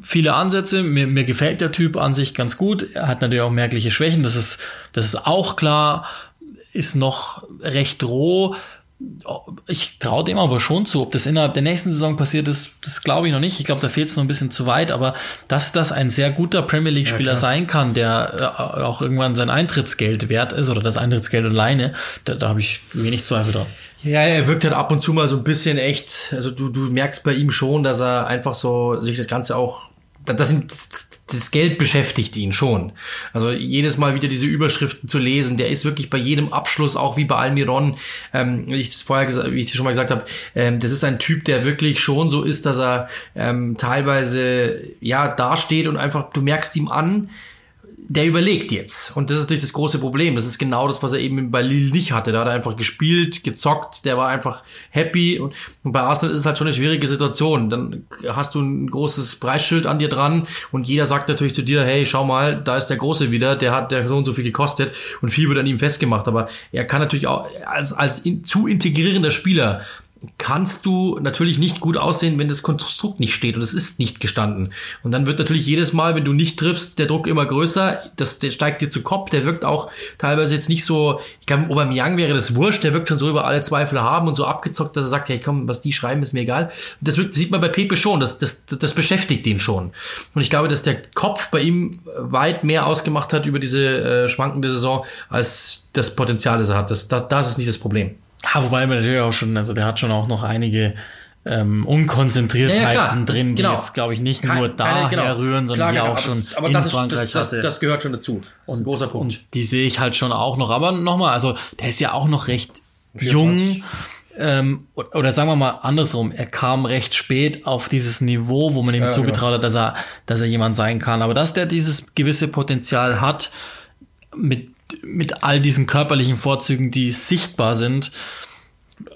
viele Ansätze. Mir, mir gefällt der Typ an sich ganz gut. Er hat natürlich auch merkliche Schwächen. Das ist, das ist auch klar. Ist noch recht roh. Ich traue dem aber schon zu. Ob das innerhalb der nächsten Saison passiert ist, das glaube ich noch nicht. Ich glaube, da fehlt es noch ein bisschen zu weit. Aber dass das ein sehr guter Premier League-Spieler ja, sein kann, der äh, auch irgendwann sein Eintrittsgeld wert ist oder das Eintrittsgeld alleine, da, da habe ich wenig Zweifel dran. Ja, er wirkt halt ab und zu mal so ein bisschen echt, also du, du merkst bei ihm schon, dass er einfach so sich das Ganze auch, das, sind, das Geld beschäftigt ihn schon. Also jedes Mal wieder diese Überschriften zu lesen, der ist wirklich bei jedem Abschluss, auch wie bei Almiron, ähm, wie ich das vorher gesagt, wie ich schon mal gesagt habe, ähm, das ist ein Typ, der wirklich schon so ist, dass er ähm, teilweise ja dasteht und einfach, du merkst ihm an, der überlegt jetzt. Und das ist natürlich das große Problem. Das ist genau das, was er eben bei Lille nicht hatte. Da hat er einfach gespielt, gezockt, der war einfach happy. Und, bei Arsenal ist es halt schon eine schwierige Situation. Dann hast du ein großes Preisschild an dir dran und jeder sagt natürlich zu dir, hey, schau mal, da ist der Große wieder, der hat der so und so viel gekostet und viel wird an ihm festgemacht. Aber er kann natürlich auch als, als in, zu integrierender Spieler kannst du natürlich nicht gut aussehen, wenn das Konstrukt nicht steht und es ist nicht gestanden. Und dann wird natürlich jedes Mal, wenn du nicht triffst, der Druck immer größer, das, der steigt dir zu Kopf, der wirkt auch teilweise jetzt nicht so, ich glaube, Young wäre das wurscht, der wirkt schon so über alle Zweifel haben und so abgezockt, dass er sagt, hey komm, was die schreiben, ist mir egal. Das wirkt, sieht man bei Pepe schon, das, das, das beschäftigt den schon. Und ich glaube, dass der Kopf bei ihm weit mehr ausgemacht hat über diese äh, schwankende Saison, als das Potenzial, das er hat. Das, das, das ist nicht das Problem. Ja, wobei man natürlich auch schon, also der hat schon auch noch einige ähm, Unkonzentriertheiten ja, ja, drin, die genau. jetzt, glaube ich, nicht Kein, nur daher genau. rühren, sondern klar, die auch schon aber, aber in das Frankreich ist, das, das, das, gehört schon dazu. Das ist ein großer Punkt. Und die sehe ich halt schon auch noch. Aber nochmal, also der ist ja auch noch recht 24. jung. Ähm, oder sagen wir mal andersrum, er kam recht spät auf dieses Niveau, wo man ihm ja, zugetraut genau. hat, dass er, dass er jemand sein kann. Aber dass der dieses gewisse Potenzial hat, mit mit all diesen körperlichen Vorzügen, die sichtbar sind,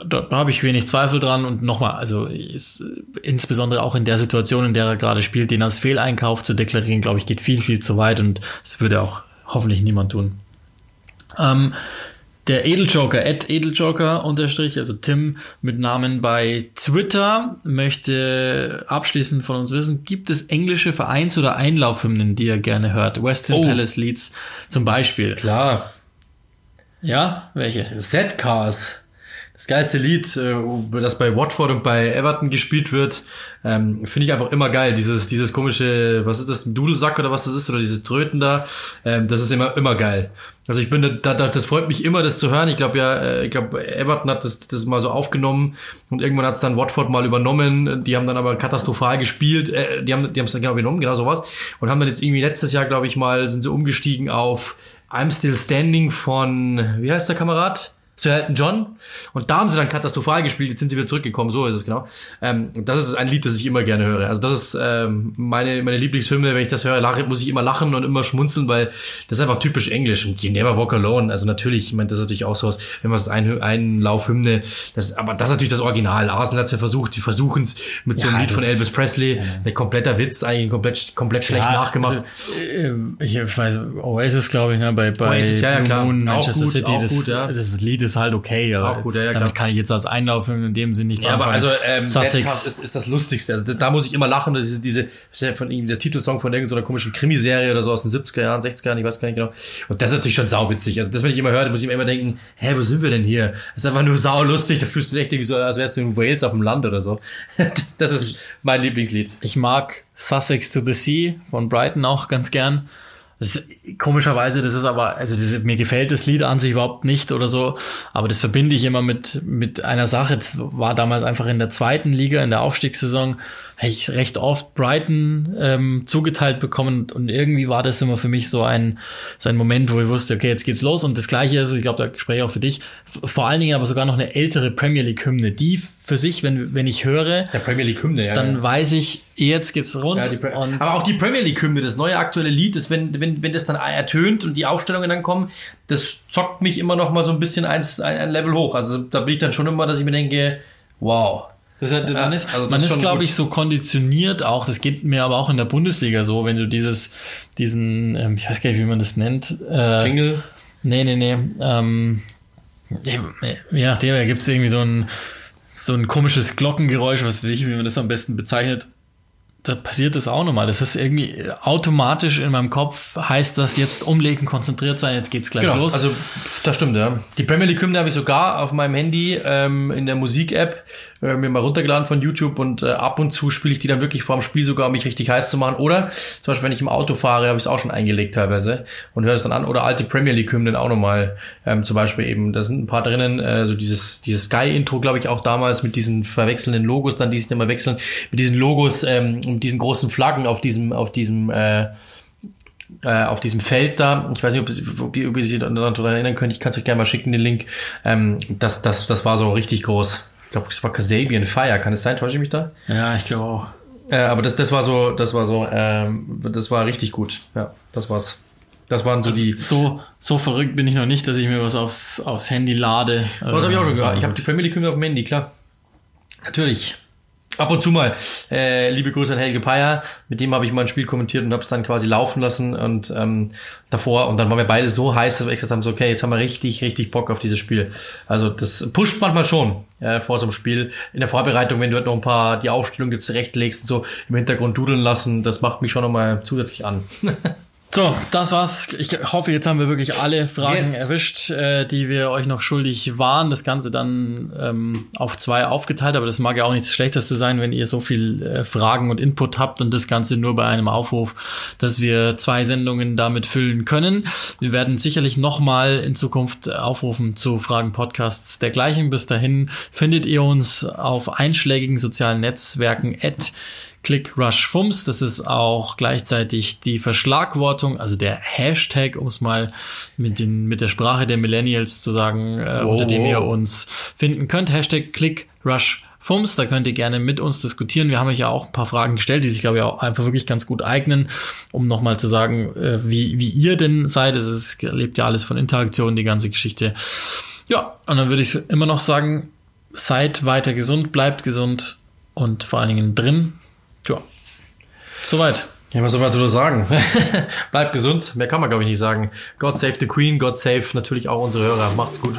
da, da habe ich wenig Zweifel dran. Und nochmal, also ist, insbesondere auch in der Situation, in der er gerade spielt, den als Fehleinkauf zu deklarieren, glaube ich, geht viel, viel zu weit und es würde auch hoffentlich niemand tun. Ähm, der Edeljoker, Ed Edeljoker unterstrich, also Tim mit Namen bei Twitter, möchte abschließend von uns wissen, gibt es englische Vereins- oder Einlaufhymnen, die er gerne hört? West Ham oh. Palace Leads zum Beispiel. Klar. Ja, welche? Z-Cars das geilste Lied, äh, das bei Watford und bei Everton gespielt wird, ähm, finde ich einfach immer geil. Dieses, dieses komische, was ist das, ein Dudelsack oder was das ist, oder dieses Tröten da, ähm, das ist immer, immer geil. Also ich bin da, da das freut mich immer, das zu hören. Ich glaube ja, äh, ich glaube, Everton hat das, das mal so aufgenommen und irgendwann hat es dann Watford mal übernommen. Die haben dann aber katastrophal gespielt. Äh, die haben die haben es dann genau übernommen, genau sowas. Und haben dann jetzt irgendwie letztes Jahr, glaube ich mal, sind sie umgestiegen auf I'm Still Standing von, wie heißt der Kamerad? Sir Elton John. Und da haben sie dann katastrophal gespielt, jetzt sind sie wieder zurückgekommen, so ist es genau. Ähm, das ist ein Lied, das ich immer gerne höre. Also das ist ähm, meine, meine Lieblingshymne, wenn ich das höre, lache, muss ich immer lachen und immer schmunzeln, weil das ist einfach typisch Englisch. Und You Never Walk Alone, also natürlich, ich meine, das ist natürlich auch sowas, wenn man es ein, ein Laufhymne, das, aber das ist natürlich das Original. Arsenal hat es ja versucht, die versuchen es mit ja, so einem Lied von Elvis Presley, ja. ein kompletter Witz, eigentlich komplett, komplett schlecht ja, nachgemacht. Also, äh, ich weiß, Oasis, glaube ich, ne, bei, bei Oasis, ja, ja, klar. Moon, Manchester gut, City, das, gut, ja. das Lied ist ist halt okay. Auch gut, ja, ja, damit kann ich jetzt als Einlauf in dem Sinn nichts ja, anfangen. Aber also ähm, Sussex ist, ist das Lustigste. Also da muss ich immer lachen. Das ist diese von der Titelsong von irgendeiner komischen Krimiserie oder so aus den 70er Jahren, 60er Jahren, ich weiß gar nicht genau. Und das ist natürlich schon sauwitzig. Also das, wenn ich immer höre, muss ich mir immer denken, hä, wo sind wir denn hier? Das ist einfach nur saulustig. Da fühlst du dich echt irgendwie so, als wärst du in Wales auf dem Land oder so. das, das ist mein Lieblingslied. Ich mag Sussex to the Sea von Brighton auch ganz gern. Das ist, komischerweise, das ist aber, also das, mir gefällt das Lied an sich überhaupt nicht oder so, aber das verbinde ich immer mit, mit einer Sache. Das war damals einfach in der zweiten Liga, in der Aufstiegssaison, ich recht oft Brighton ähm, zugeteilt bekommen und irgendwie war das immer für mich so ein, so ein Moment, wo ich wusste, okay, jetzt geht's los und das gleiche ist, ich glaube, da spreche ich auch für dich, vor allen Dingen aber sogar noch eine ältere Premier League Hymne, die für sich, wenn, wenn ich höre, der Premier League Hymne, ja, dann ja. weiß ich, jetzt geht's rund. Ja, aber auch die Premier League Hymne, das neue aktuelle Lied, ist, wenn, wenn, wenn das dann ertönt und die Aufstellungen dann kommen, das zockt mich immer noch mal so ein bisschen eins, ein, ein Level hoch. Also da bin ich dann schon immer, dass ich mir denke, wow, das ist, man ist, also man ist, ist glaube ich, so konditioniert auch. Das geht mir aber auch in der Bundesliga so, wenn du dieses, diesen, ähm, ich weiß gar nicht, wie man das nennt. Äh, Jingle? Nee, nee, nee. Ähm, je nachdem, da gibt es irgendwie so ein, so ein komisches Glockengeräusch, was weiß ich, wie man das am besten bezeichnet da passiert das auch nochmal. Das ist irgendwie automatisch in meinem Kopf, heißt das jetzt umlegen, konzentriert sein, jetzt geht's gleich genau, los. Also, das stimmt, ja. Die Premier League Hymne habe ich sogar auf meinem Handy ähm, in der Musik-App äh, mir mal runtergeladen von YouTube und äh, ab und zu spiele ich die dann wirklich vor dem Spiel sogar, um mich richtig heiß zu machen. Oder zum Beispiel, wenn ich im Auto fahre, habe ich es auch schon eingelegt teilweise und höre es dann an. Oder alte Premier League Hymnen auch nochmal. Ähm, zum Beispiel eben, da sind ein paar drinnen, äh, so dieses, dieses Sky-Intro, glaube ich, auch damals mit diesen verwechselnden Logos, dann die sich immer wechseln, mit diesen Logos, ähm, und diesen großen Flaggen auf diesem, auf diesem, äh, äh, auf diesem Feld da. Ich weiß nicht, ob, es, ob, ihr, ob ihr sich daran erinnern könnt. Ich kann es euch gerne mal schicken, den Link. Ähm, das, das, das war so richtig groß. Ich glaube, es war Kasabian Fire. Kann es sein? Täusche ich mich da? Ja, ich glaube auch. Äh, aber das, das war so, das war so, ähm, das war richtig gut. Ja, das war's. Das waren so Also die. so, so verrückt bin ich noch nicht, dass ich mir was aufs, aufs Handy lade. Was habe ich auch schon gehört? Ich habe hab die Premier League auf dem Handy, klar. Natürlich. Ab und zu mal. Äh, liebe Grüße an Helge Peyer, mit dem habe ich mal ein Spiel kommentiert und habe es dann quasi laufen lassen und ähm, davor und dann waren wir beide so heiß, dass wir gesagt haben, so okay, jetzt haben wir richtig, richtig Bock auf dieses Spiel. Also das pusht manchmal schon äh, vor so einem Spiel. In der Vorbereitung, wenn du halt noch ein paar die Aufstellung dir zurechtlegst und so im Hintergrund dudeln lassen, das macht mich schon nochmal zusätzlich an. So, das war's. Ich hoffe, jetzt haben wir wirklich alle Fragen Yes. erwischt, äh, die wir euch noch schuldig waren. Das Ganze dann ähm, auf zwei aufgeteilt, aber das mag ja auch nichts Schlechteste sein, wenn ihr so viel äh, Fragen und Input habt und das Ganze nur bei einem Aufruf, dass wir zwei Sendungen damit füllen können. Wir werden sicherlich nochmal in Zukunft aufrufen zu Fragen, Podcasts dergleichen. Bis dahin findet ihr uns auf einschlägigen sozialen Netzwerken at ClickRushFums. Das ist auch gleichzeitig die Verschlagwortung, also der Hashtag, um es mal mit, den, mit der Sprache der Millennials zu sagen, äh, Wow, unter dem ihr uns finden könnt. Hashtag ClickRushFums. Da könnt ihr gerne mit uns diskutieren. Wir haben euch ja auch ein paar Fragen gestellt, die sich, glaube ich, auch einfach wirklich ganz gut eignen, um nochmal zu sagen, äh, wie, wie ihr denn seid. Es ist, lebt ja alles von Interaktion, die ganze Geschichte. Ja, und dann würde ich immer noch sagen, seid weiter gesund, bleibt gesund und vor allen Dingen drin. Ja, soweit. Ja, was soll man dazu sagen? Bleibt gesund, mehr kann man glaube ich nicht sagen. God save the Queen, God save natürlich auch unsere Hörer. Macht's gut.